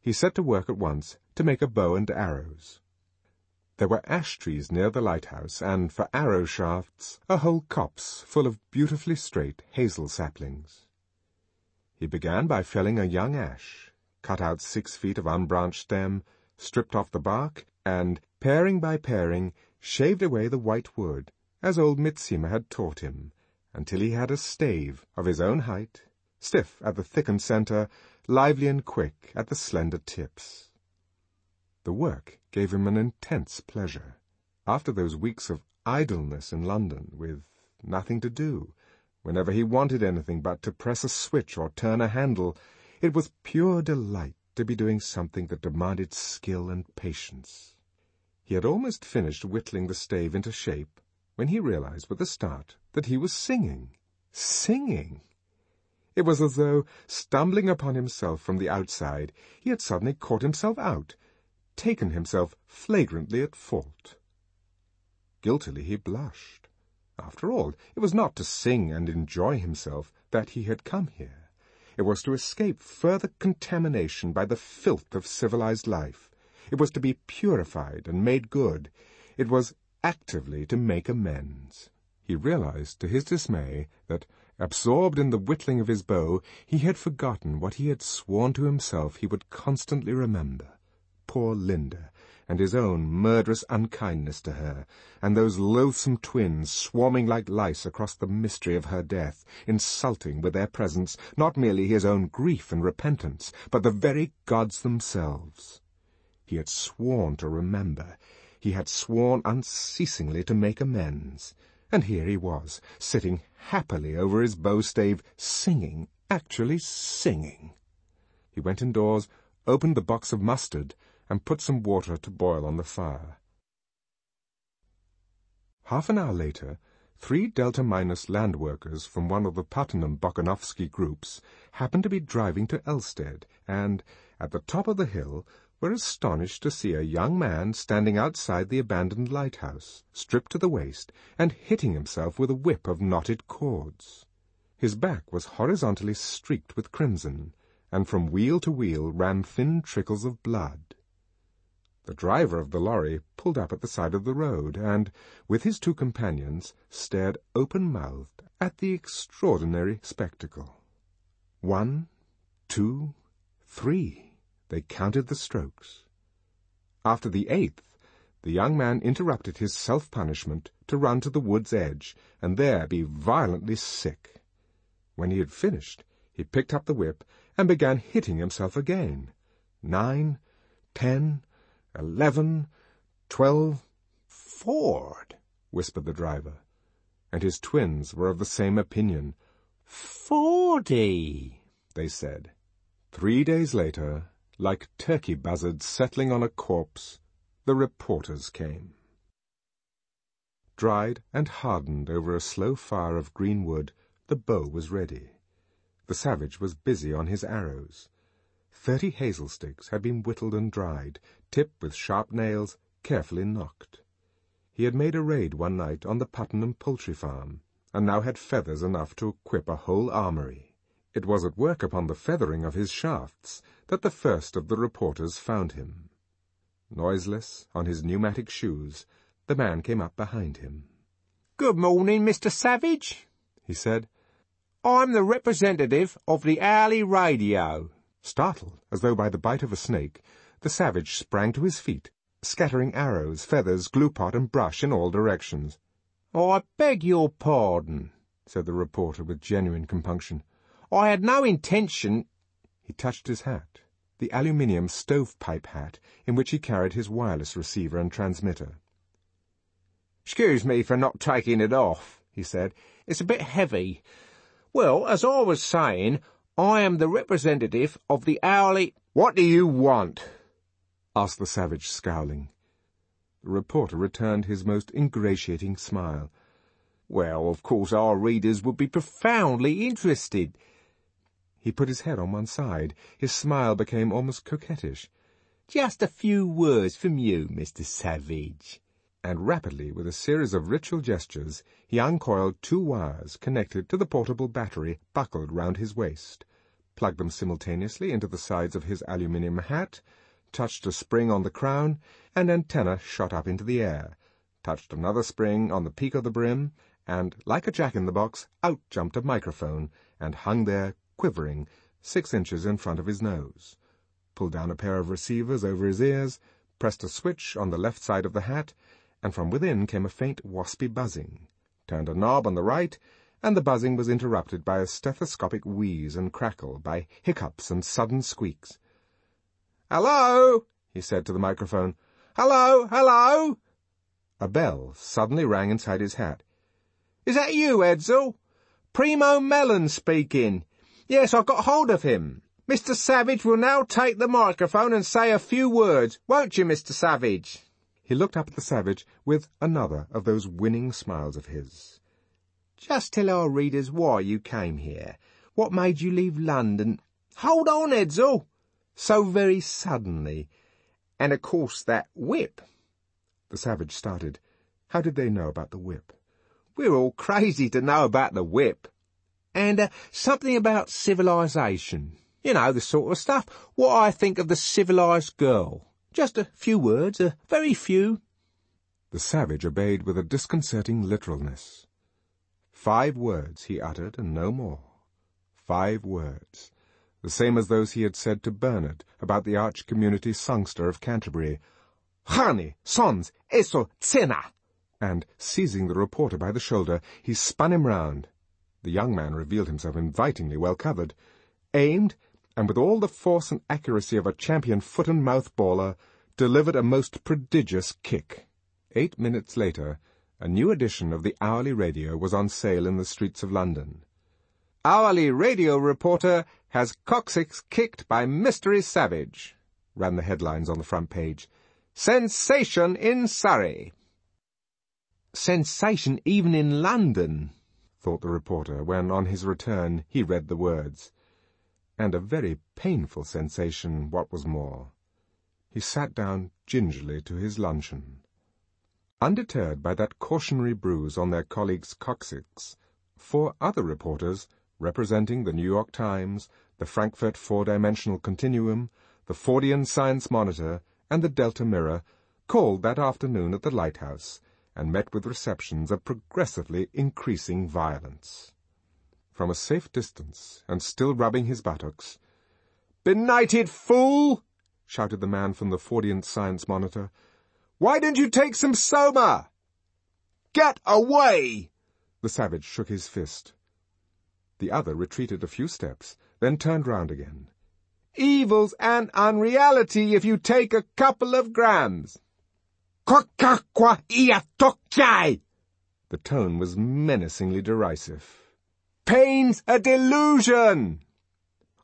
He set to work at once to make a bow and arrows. There were ash trees near the lighthouse, and for arrow shafts a whole copse full of beautifully straight hazel saplings. He began by felling a young ash, cut out six feet of unbranched stem, stripped off the bark, and, paring by paring, shaved away the white wood, as old Mitsima had taught him, until he had a stave of his own height, stiff at the thickened centre, lively and quick at the slender tips. The work gave him an intense pleasure. After those weeks of idleness in London, with nothing to do, whenever he wanted anything but to press a switch or turn a handle, it was pure delight to be doing something that demanded skill and patience. He had almost finished whittling the stave into shape when he realized with a start that he was singing. Singing! It was as though, stumbling upon himself from the outside, he had suddenly caught himself out, taken himself flagrantly at fault. Guiltily he blushed. After all, it was not to sing and enjoy himself that he had come here. It was to escape further contamination by the filth of civilized life. It was to be purified and made good. It was actively to make amends. He realized, to his dismay, that Absorbed in the whittling of his bow, he had forgotten what he had sworn to himself he would constantly remember. Poor Linda, and his own murderous unkindness to her, and those loathsome twins swarming like lice across the mystery of her death, insulting with their presence not merely his own grief and repentance, but the very gods themselves. He had sworn to remember. He had sworn unceasingly to make amends. And here he was, sitting happily over his bow-stave, singing, actually singing. He went indoors, opened the box of mustard, and put some water to boil on the fire. Half an hour later, three Delta Minus land workers from one of the Puttenham Bokanovsky groups happened to be driving to Elstead, and, at the top of the hill, were astonished to see a young man standing outside the abandoned lighthouse, stripped to the waist, and hitting himself with a whip of knotted cords. His back was horizontally streaked with crimson, and from wheel to wheel ran thin trickles of blood. The driver of the lorry pulled up at the side of the road, and, with his two companions, stared open-mouthed at the extraordinary spectacle. One, two, three. They counted the strokes. After the eighth, the young man interrupted his self-punishment to run to the wood's edge, and there be violently sick. When he had finished, he picked up the whip and began hitting himself again. Nine, ten, eleven, twelve... Ford, whispered the driver, and his twins were of the same opinion. Forty, they said. Three days later, like turkey buzzards settling on a corpse, the reporters came. Dried and hardened over a slow fire of green wood, the bow was ready. The savage was busy on his arrows. Thirty hazel sticks had been whittled and dried, tipped with sharp nails, carefully knocked. He had made a raid one night on the Puttenham poultry farm, and now had feathers enough to equip a whole armory. It was at work upon the feathering of his shafts that the first of the reporters found him. Noiseless, on his pneumatic shoes, the man came up behind him. Good morning, Mr. Savage, he said. I'm the representative of the Hourly Radio. Startled, as though by the bite of a snake, the savage sprang to his feet, scattering arrows, feathers, glue pot, and brush in all directions. Oh, I beg your pardon, said the reporter with genuine compunction. I had no intention. He touched his hat, the aluminium stovepipe hat in which he carried his wireless receiver and transmitter. Excuse me for not taking it off, he said. It's a bit heavy. Well, as I was saying, I am the representative of the hourly... What do you want? asked the savage, scowling. The reporter returned his most ingratiating smile. Well, of course our readers would be profoundly interested he put his head on one side. His smile became almost coquettish. Just a few words from you, Mr. Savage. And rapidly, with a series of ritual gestures, he uncoiled two wires connected to the portable battery buckled round his waist, plugged them simultaneously into the sides of his aluminium hat, touched a spring on the crown, and antenna shot up into the air, touched another spring on the peak of the brim, and, like a jack-in-the-box, out jumped a microphone, and hung there, quivering, six inches in front of his nose. Pulled down a pair of receivers over his ears, pressed a switch on the left side of the hat, and from within came a faint waspy buzzing. Turned a knob on the right, and the buzzing was interrupted by a stethoscopic wheeze and crackle, by hiccups and sudden squeaks. Hello, he said to the microphone. Hello, hello. A bell suddenly rang inside his hat. Is that you, Edsel? Primo Mellon speaking. Yes, I've got hold of him. Mr. Savage will now take the microphone and say a few words, won't you, Mr. Savage? He looked up at the Savage with another of those winning smiles of his. Just tell our readers why you came here. What made you leave London? Hold on, Edsel so very suddenly. And of course that whip. The savage started. How did they know about the whip? We're all crazy to know about the whip. And uh, something about civilization. You know, the sort of stuff. What I think of the civilized girl. Just a few words, a very few. The savage obeyed with a disconcerting literalness. Five words he uttered, and no more. Five words the same as those he had said to Bernard about the arch-community songster of Canterbury. Hani, sons, eso, tsena! And, seizing the reporter by the shoulder, he spun him round. The young man revealed himself invitingly well covered, aimed, and with all the force and accuracy of a champion foot and mouth baller, delivered a most prodigious kick. Eight minutes later, a new edition of the Hourly Radio was on sale in the streets of London. Hourly Radio reporter has coccyx kicked by Mystery Savage, ran the headlines on the front page. Sensation in Surrey. Sensation even in London, thought the reporter when, on his return, he read the words. And a very painful sensation, what was more. He sat down gingerly to his luncheon. Undeterred by that cautionary bruise on their colleague's coccyx, four other reporters representing the New York Times, the Frankfurt Four-Dimensional Continuum, the Fordian Science Monitor, and the Delta Mirror, called that afternoon at the lighthouse and met with receptions of progressively increasing violence. From a safe distance, and still rubbing his buttocks, Benighted fool! shouted the man from the Fordian Science Monitor. Why don't you take some soma? Get away! The savage shook his fist. The other retreated a few steps, then turned round again. Evils and unreality if you take a couple of grams. Kokakwa iatokai! The tone was menacingly derisive. Pain's a delusion!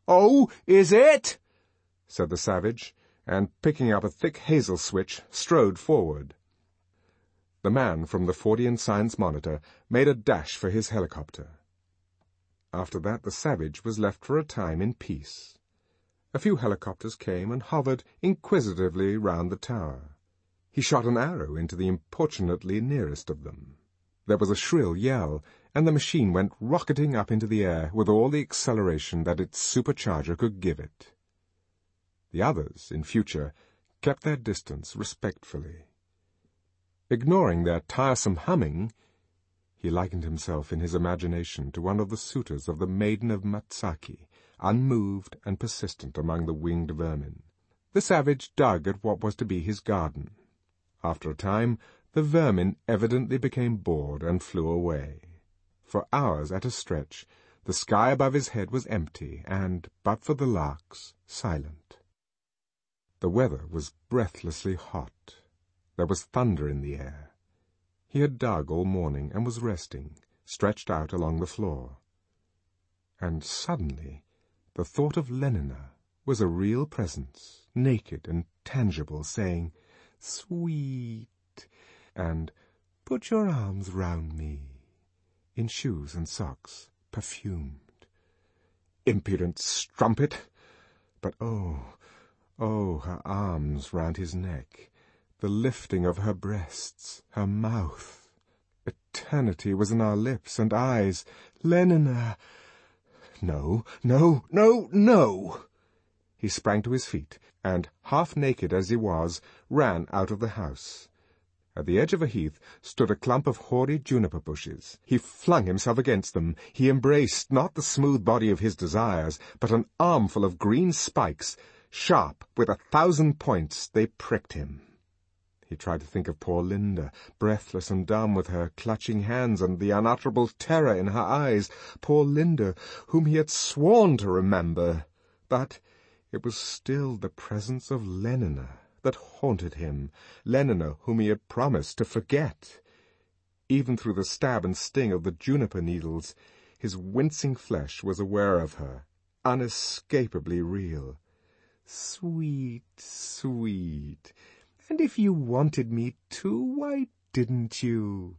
Oh, is it? said the savage, and picking up a thick hazel switch, strode forward. The man from the Fordian Science Monitor made a dash for his helicopter. After that the savage was left for a time in peace. A few helicopters came and hovered inquisitively round the tower. He shot an arrow into the importunately nearest of them. There was a shrill yell, and the machine went rocketing up into the air with all the acceleration that its supercharger could give it. The others, in future, kept their distance respectfully. Ignoring their tiresome humming, he likened himself in his imagination to one of the suitors of the Maiden of Matsaki, unmoved and persistent among the winged vermin. The savage dug at what was to be his garden. After a time, the vermin evidently became bored and flew away. For hours at a stretch, the sky above his head was empty and, but for the larks, silent. The weather was breathlessly hot. There was thunder in the air. He had dug all morning and was resting, stretched out along the floor. And suddenly the thought of Lenina was a real presence, naked and tangible, saying, Sweet, and put your arms round me, in shoes and socks, perfumed. Impudent strumpet! But oh, oh, her arms round his neck, the lifting of her breasts, her mouth. Eternity was in our lips and eyes. Lenina! No, no, no, no! He sprang to his feet, and, half naked as he was, ran out of the house. At the edge of a heath stood a clump of hoary juniper bushes. He flung himself against them. He embraced not the smooth body of his desires, but an armful of green spikes. Sharp, with a thousand points, they pricked him. He tried to think of poor Linda, breathless and dumb with her clutching hands and the unutterable terror in her eyes. Poor Linda, whom he had sworn to remember. But it was still the presence of Lenina that haunted him, Lenina whom he had promised to forget. Even through the stab and sting of the juniper needles, his wincing flesh was aware of her, unescapably real. Sweet, sweet. And if you wanted me to, why didn't you?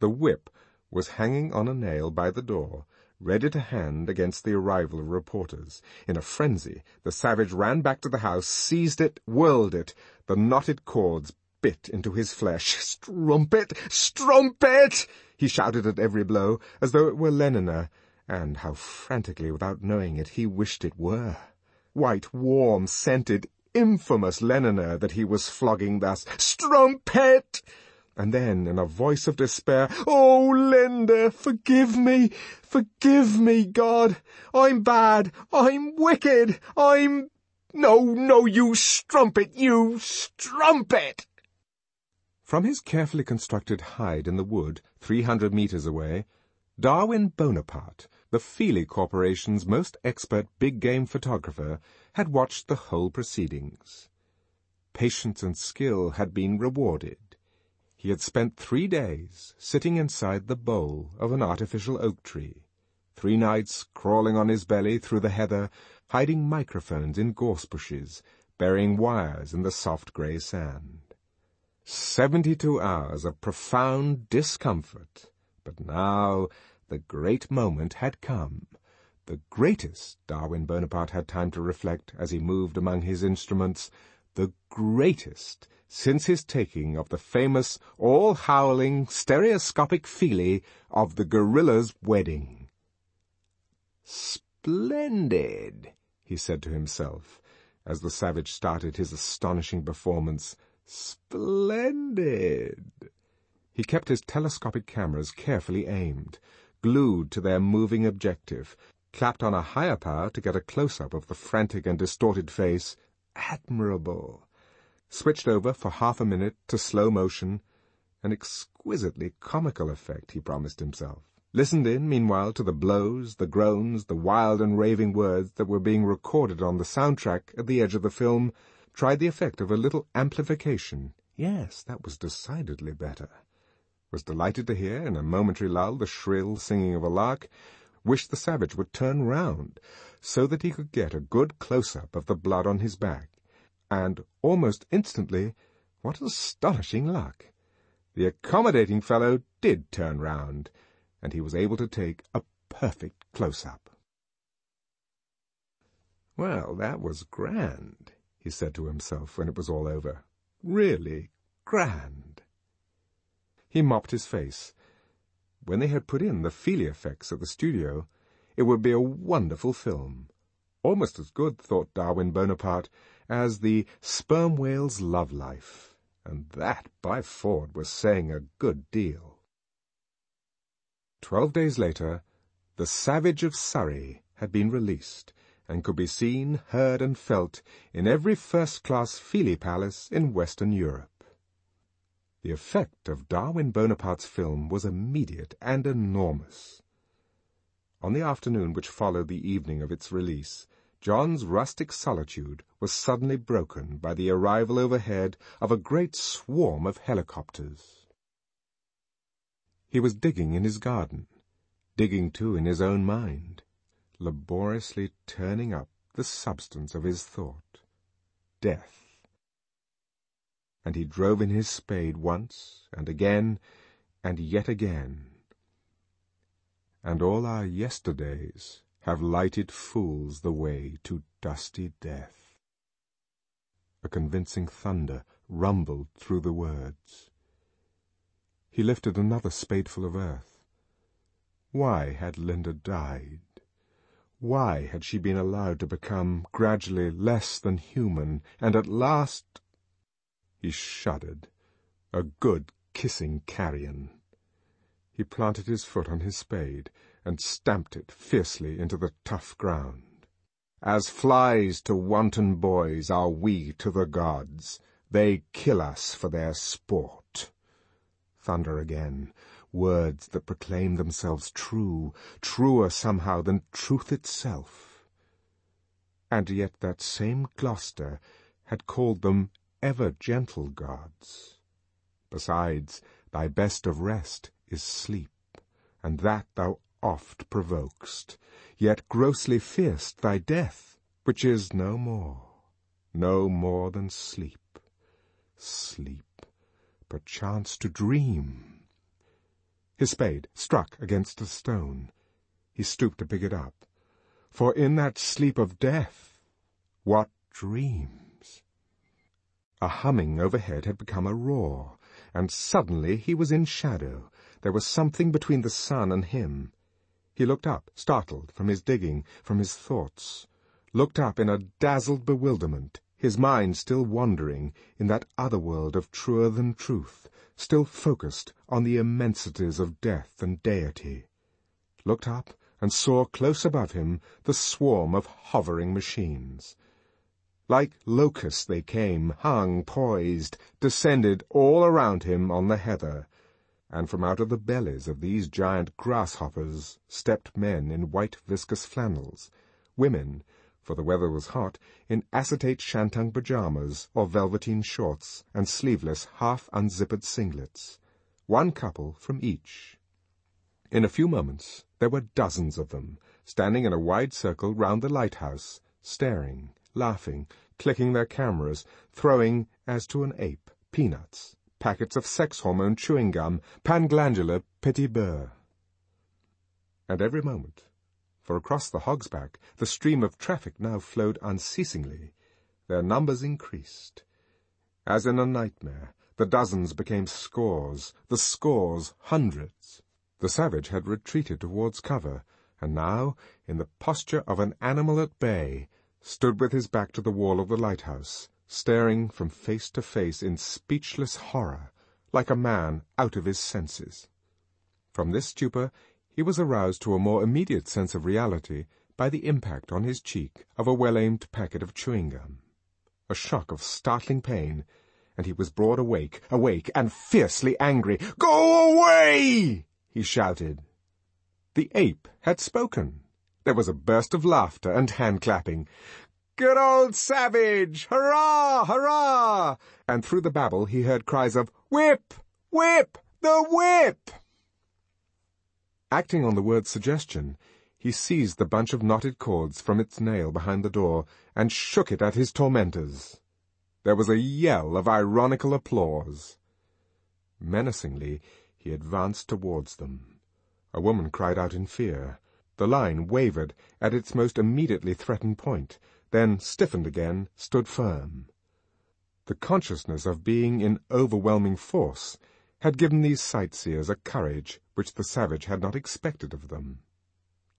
The whip was hanging on a nail by the door, ready to hand against the arrival of reporters. In a frenzy, the savage ran back to the house, seized it, whirled it. The knotted cords bit into his flesh. [laughs] Strumpet! Strumpet! He shouted at every blow, as though it were Lenina, and how frantically, without knowing it, he wished it were. White, warm, scented, infamous Lenina that he was flogging thus. Strumpet! And then, in a voice of despair, Oh, Linda, forgive me, forgive me, God. I'm bad, I'm wicked, I'm... No, no, you strumpet, you strumpet! From his carefully constructed hide in the wood, three hundred meters away, Darwin Bonaparte, the Feely Corporation's most expert big-game photographer, had watched the whole proceedings. Patience and skill had been rewarded. He had spent three days sitting inside the bole of an artificial oak tree, three nights crawling on his belly through the heather, hiding microphones in gorse bushes, burying wires in the soft grey sand. Seventy-two hours of profound discomfort, but now the great moment had come. The greatest, Darwin Bonaparte had time to reflect as he moved among his instruments, the greatest since his taking of the famous, all-howling, stereoscopic Feely of the gorilla's wedding. Splendid, he said to himself, as the savage started his astonishing performance. Splendid. He kept his telescopic cameras carefully aimed, glued to their moving objective, clapped on a higher power to get a close-up of the frantic and distorted face. Admirable switched over for half a minute to slow motion, an exquisitely comical effect, he promised himself. Listened in, meanwhile, to the blows, the groans, the wild and raving words that were being recorded on the soundtrack at the edge of the film, tried the effect of a little amplification. Yes, that was decidedly better. Was delighted to hear, in a momentary lull, the shrill singing of a lark, wished the savage would turn round, so that he could get a good close-up of the blood on his back and almost instantly, what astonishing luck! The accommodating fellow did turn round, and he was able to take a perfect close-up. Well, that was grand, he said to himself when it was all over. Really grand. He mopped his face. When they had put in the Feely effects at the studio, it would be a wonderful film. Almost as good, thought Darwin Bonaparte, as the sperm whale's love life, and that, by Ford, was saying a good deal. Twelve days later, The Savage of Surrey had been released, and could be seen, heard, and felt in every first-class Feely palace in Western Europe. The effect of Darwin Bonaparte's film was immediate and enormous. On the afternoon which followed the evening of its release, John's rustic solitude was suddenly broken by the arrival overhead of a great swarm of helicopters. He was digging in his garden, digging too in his own mind, laboriously turning up the substance of his thought, death. And he drove in his spade once, and again, and yet again. And all our yesterdays have lighted fools the way to dusty death. A convincing thunder rumbled through the words. He lifted another spadeful of earth. Why had Linda died? Why had she been allowed to become gradually less than human, and at last... He shuddered. A good kissing carrion. He planted his foot on his spade and stamped it fiercely into the tough ground. As flies to wanton boys are we to the gods. They kill us for their sport. Thunder again, words that proclaim themselves true, truer somehow than truth itself. And yet that same Gloucester had called them ever gentle gods. Besides, thy best of rest is sleep, and that thou oft provokest, yet grossly fear'st thy death, which is no more, no more than sleep. Sleep, perchance to dream. His spade struck against a stone. He stooped to pick it up. For in that sleep of death, what dreams? A humming overhead had become a roar, and suddenly he was in shadow. There was something between the sun and him. He looked up, startled, from his digging, from his thoughts. Looked up in a dazzled bewilderment, his mind still wandering in that other world of truer than truth, still focused on the immensities of death and deity. Looked up and saw close above him the swarm of hovering machines. Like locusts they came, hung, poised, descended all around him on the heather, and from out of the bellies of these giant grasshoppers stepped men in white viscose flannels, women, for the weather was hot, in acetate shantung pyjamas or velveteen shorts and sleeveless half-unzippered singlets, one couple from each. In a few moments there were dozens of them, standing in a wide circle round the lighthouse, staring, laughing, clicking their cameras, throwing, as to an ape, peanuts, packets of sex hormone chewing gum, panglandular petit beurre. And every moment for across the Hogsback the stream of traffic now flowed unceasingly. Their numbers increased. As in a nightmare, the dozens became scores, the scores hundreds. The savage had retreated towards cover, and now, in the posture of an animal at bay, stood with his back to the wall of the lighthouse, staring from face to face in speechless horror, like a man out of his senses. From this stupor he was aroused to a more immediate sense of reality by the impact on his cheek of a well-aimed packet of chewing gum. A shock of startling pain, and he was broad awake, awake, and fiercely angry. Go away! he shouted. The ape had spoken. There was a burst of laughter and hand-clapping. Good old savage! Hurrah! Hurrah! And through the babble he heard cries of, Whip! Whip! The whip! Acting on the word's suggestion, he seized the bunch of knotted cords from its nail behind the door and shook it at his tormentors. There was a yell of ironical applause. Menacingly, he advanced towards them. A woman cried out in fear. The line wavered at its most immediately threatened point, then stiffened again, stood firm. The consciousness of being in overwhelming force had given these sightseers a courage which the savage had not expected of them.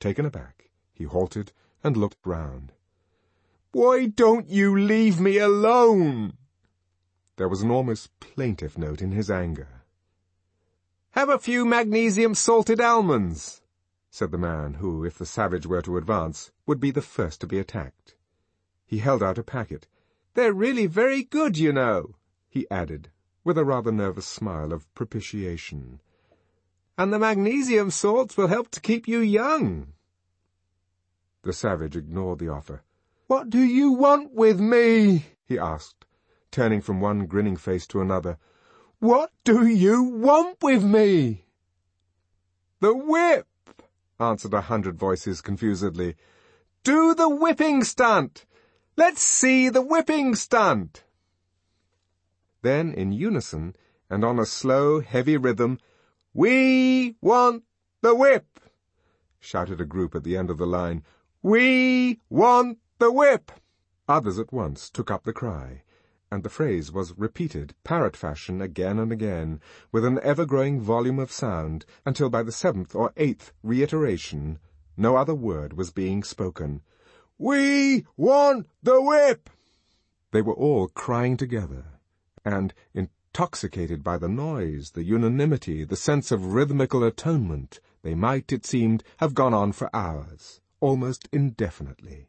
Taken aback, he halted and looked round. Why don't you leave me alone? There was an almost plaintive note in his anger. Have a few magnesium salted almonds, said the man who, if the savage were to advance, would be the first to be attacked. He held out a packet. They're really very good, you know, he added, with a rather nervous smile of propitiation. And the magnesium salts will help to keep you young. The savage ignored the offer. What do you want with me? he asked, turning from one grinning face to another. What do you want with me? The whip, answered a hundred voices confusedly. Do the whipping stunt! Let's see the whipping stunt! Then, in unison, and on a slow, heavy rhythm, We want the whip! shouted a group at the end of the line. We want the whip! Others at once took up the cry, and the phrase was repeated parrot fashion again and again, with an ever-growing volume of sound, until by the seventh or eighth reiteration no other word was being spoken. We want the whip! They were all crying together, and, intoxicated by the noise, the unanimity, the sense of rhythmical atonement, they might, it seemed, have gone on for hours, almost indefinitely.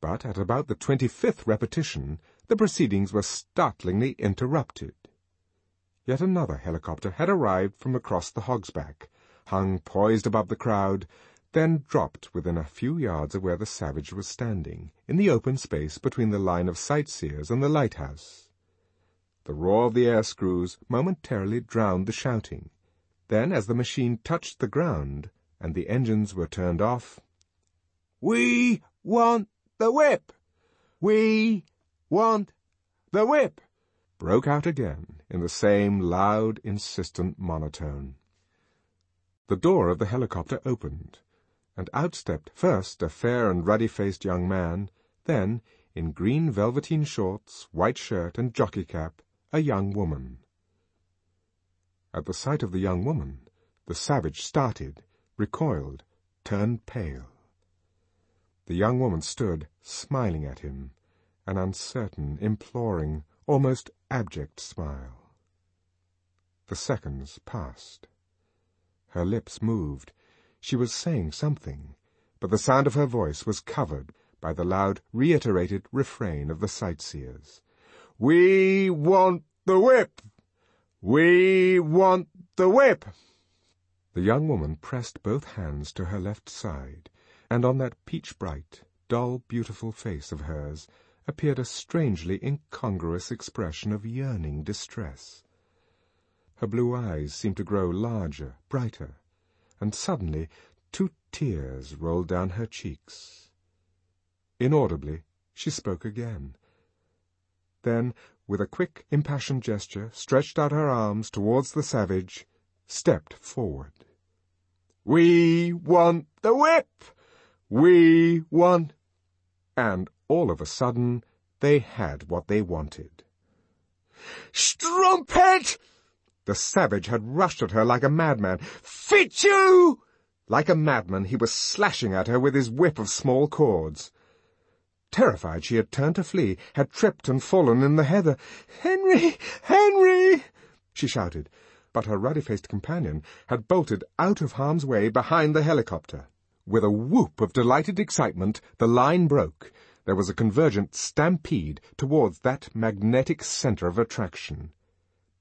But at about the twenty-fifth repetition, the proceedings were startlingly interrupted. Yet another helicopter had arrived from across the Hogsback, hung poised above the crowd, then dropped within a few yards of where the savage was standing, in the open space between the line of sightseers and the lighthouse. The roar of the air screws momentarily drowned the shouting. Then, as the machine touched the ground and the engines were turned off, We want the whip! We want the whip! broke out again in the same loud, insistent monotone. The door of the helicopter opened, and out stepped first a fair and ruddy-faced young man, then, in green velveteen shorts, white shirt, and jockey cap, a young woman. At the sight of the young woman, the savage started, recoiled, turned pale. The young woman stood, smiling at him, an uncertain, imploring, almost abject smile. The seconds passed. Her lips moved, she was saying something, but the sound of her voice was covered by the loud, reiterated refrain of the sightseers. We want the whip! We want the whip! The young woman pressed both hands to her left side, and on that peach-bright, dull, beautiful face of hers appeared a strangely incongruous expression of yearning distress. Her blue eyes seemed to grow larger, brighter, and suddenly two tears rolled down her cheeks. Inaudibly, she spoke again. Then, with a quick, impassioned gesture, stretched out her arms towards the savage, stepped forward. We want the whip! We want... And all of a sudden, they had what they wanted. Strumpet! The savage had rushed at her like a madman. Fitchew! Like a madman, he was slashing at her with his whip of small cords. Terrified, she had turned to flee, had tripped and fallen in the heather. Henry! Henry! she shouted, but her ruddy-faced companion had bolted out of harm's way behind the helicopter. With a whoop of delighted excitement, the line broke. There was a convergent stampede towards that magnetic center of attraction.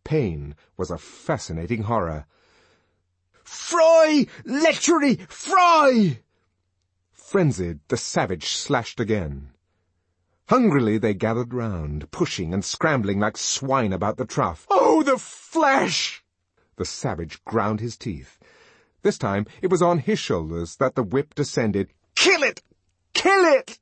Pain was a fascinating horror. Fry! Lechery! Fry! Frenzied, the savage slashed again. Hungrily they gathered round, pushing and scrambling like swine about the trough. Oh, the flesh! The savage ground his teeth. This time it was on his shoulders that the whip descended. Kill it! Kill it!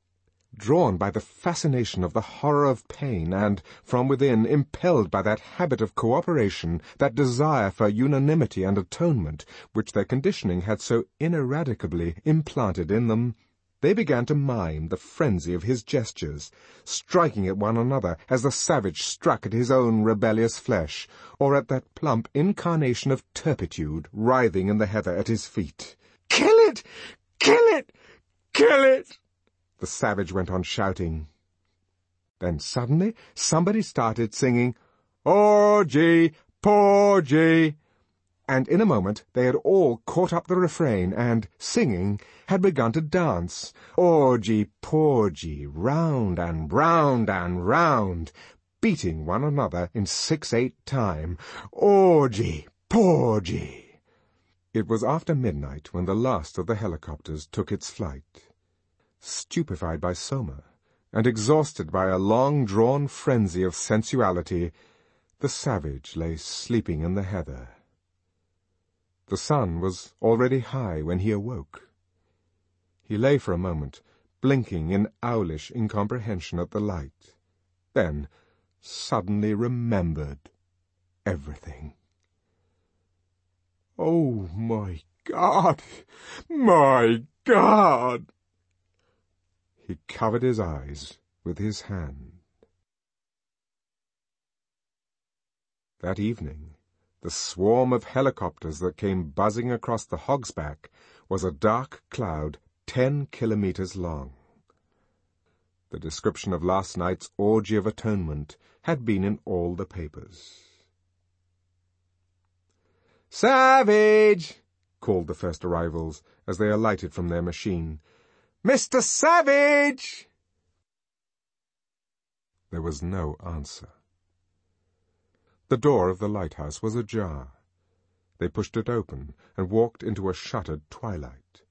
Drawn by the fascination of the horror of pain and, from within, impelled by that habit of cooperation, that desire for unanimity and atonement, which their conditioning had so ineradicably implanted in them, they began to mime the frenzy of his gestures, striking at one another as the savage struck at his own rebellious flesh, or at that plump incarnation of turpitude writhing in the heather at his feet. Kill it! Kill it! Kill it! The savage went on shouting. Then suddenly somebody started singing, Orgy, porgy, and in a moment they had all caught up the refrain and, singing, had begun to dance, orgy, porgy, round and round and round, beating one another in six-eight time, orgy, porgy. It was after midnight when the last of the helicopters took its flight stupefied by Soma, and exhausted by a long-drawn frenzy of sensuality, the savage lay sleeping in the heather. The sun was already high when he awoke. He lay for a moment, blinking in owlish incomprehension at the light, then suddenly remembered everything. Oh, my God! My God! He covered his eyes with his hand. That evening, the swarm of helicopters that came buzzing across the Hogsback was a dark cloud ten kilometers long. The description of last night's orgy of atonement had been in all the papers. Savage! called the first arrivals as they alighted from their machine. Mr. Savage! There was no answer. The door of the lighthouse was ajar. They pushed it open and walked into a shuttered twilight.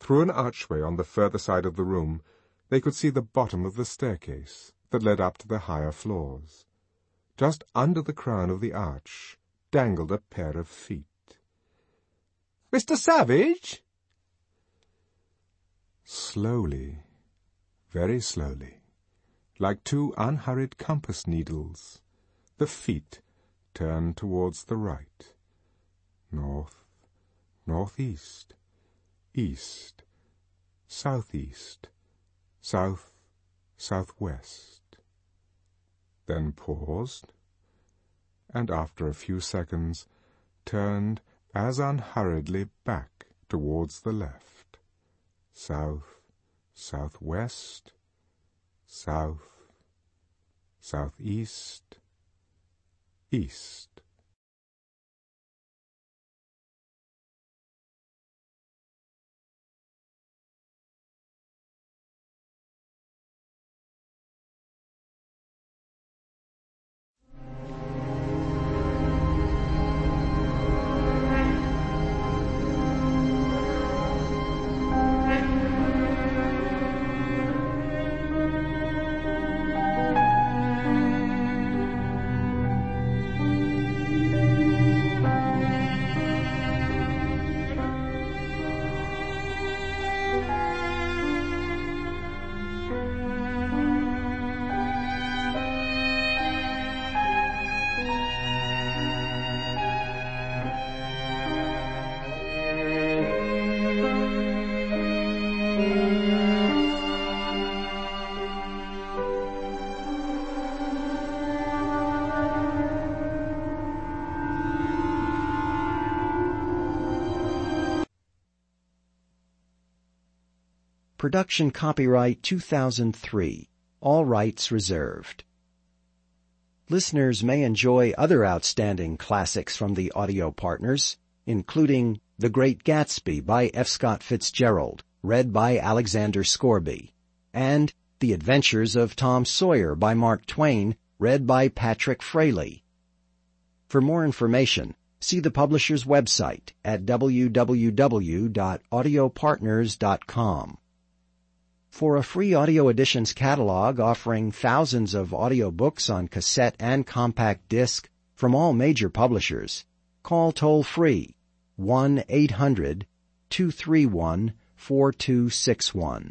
Through an archway on the further side of the room, they could see the bottom of the staircase that led up to the higher floors. Just under the crown of the arch dangled a pair of feet. Mr. Savage? Slowly, very slowly, like two unhurried compass needles, the feet turned towards the right, north, northeast, east, southeast, south, southwest, then paused, and after a few seconds turned as unhurriedly back towards the left, south, southwest, south, southeast, east. Production copyright 2003. All rights reserved. Listeners may enjoy other outstanding classics from the audio partners, including The Great Gatsby by F. Scott Fitzgerald, read by Alexander Scourby, and The Adventures of Tom Sawyer by Mark Twain, read by Patrick Fraley. For more information, see the publisher's website at www.audiopartners.com. For a free Audio Editions catalog offering thousands of audiobooks on cassette and compact disc from all major publishers, call toll free 1-800-231-4261.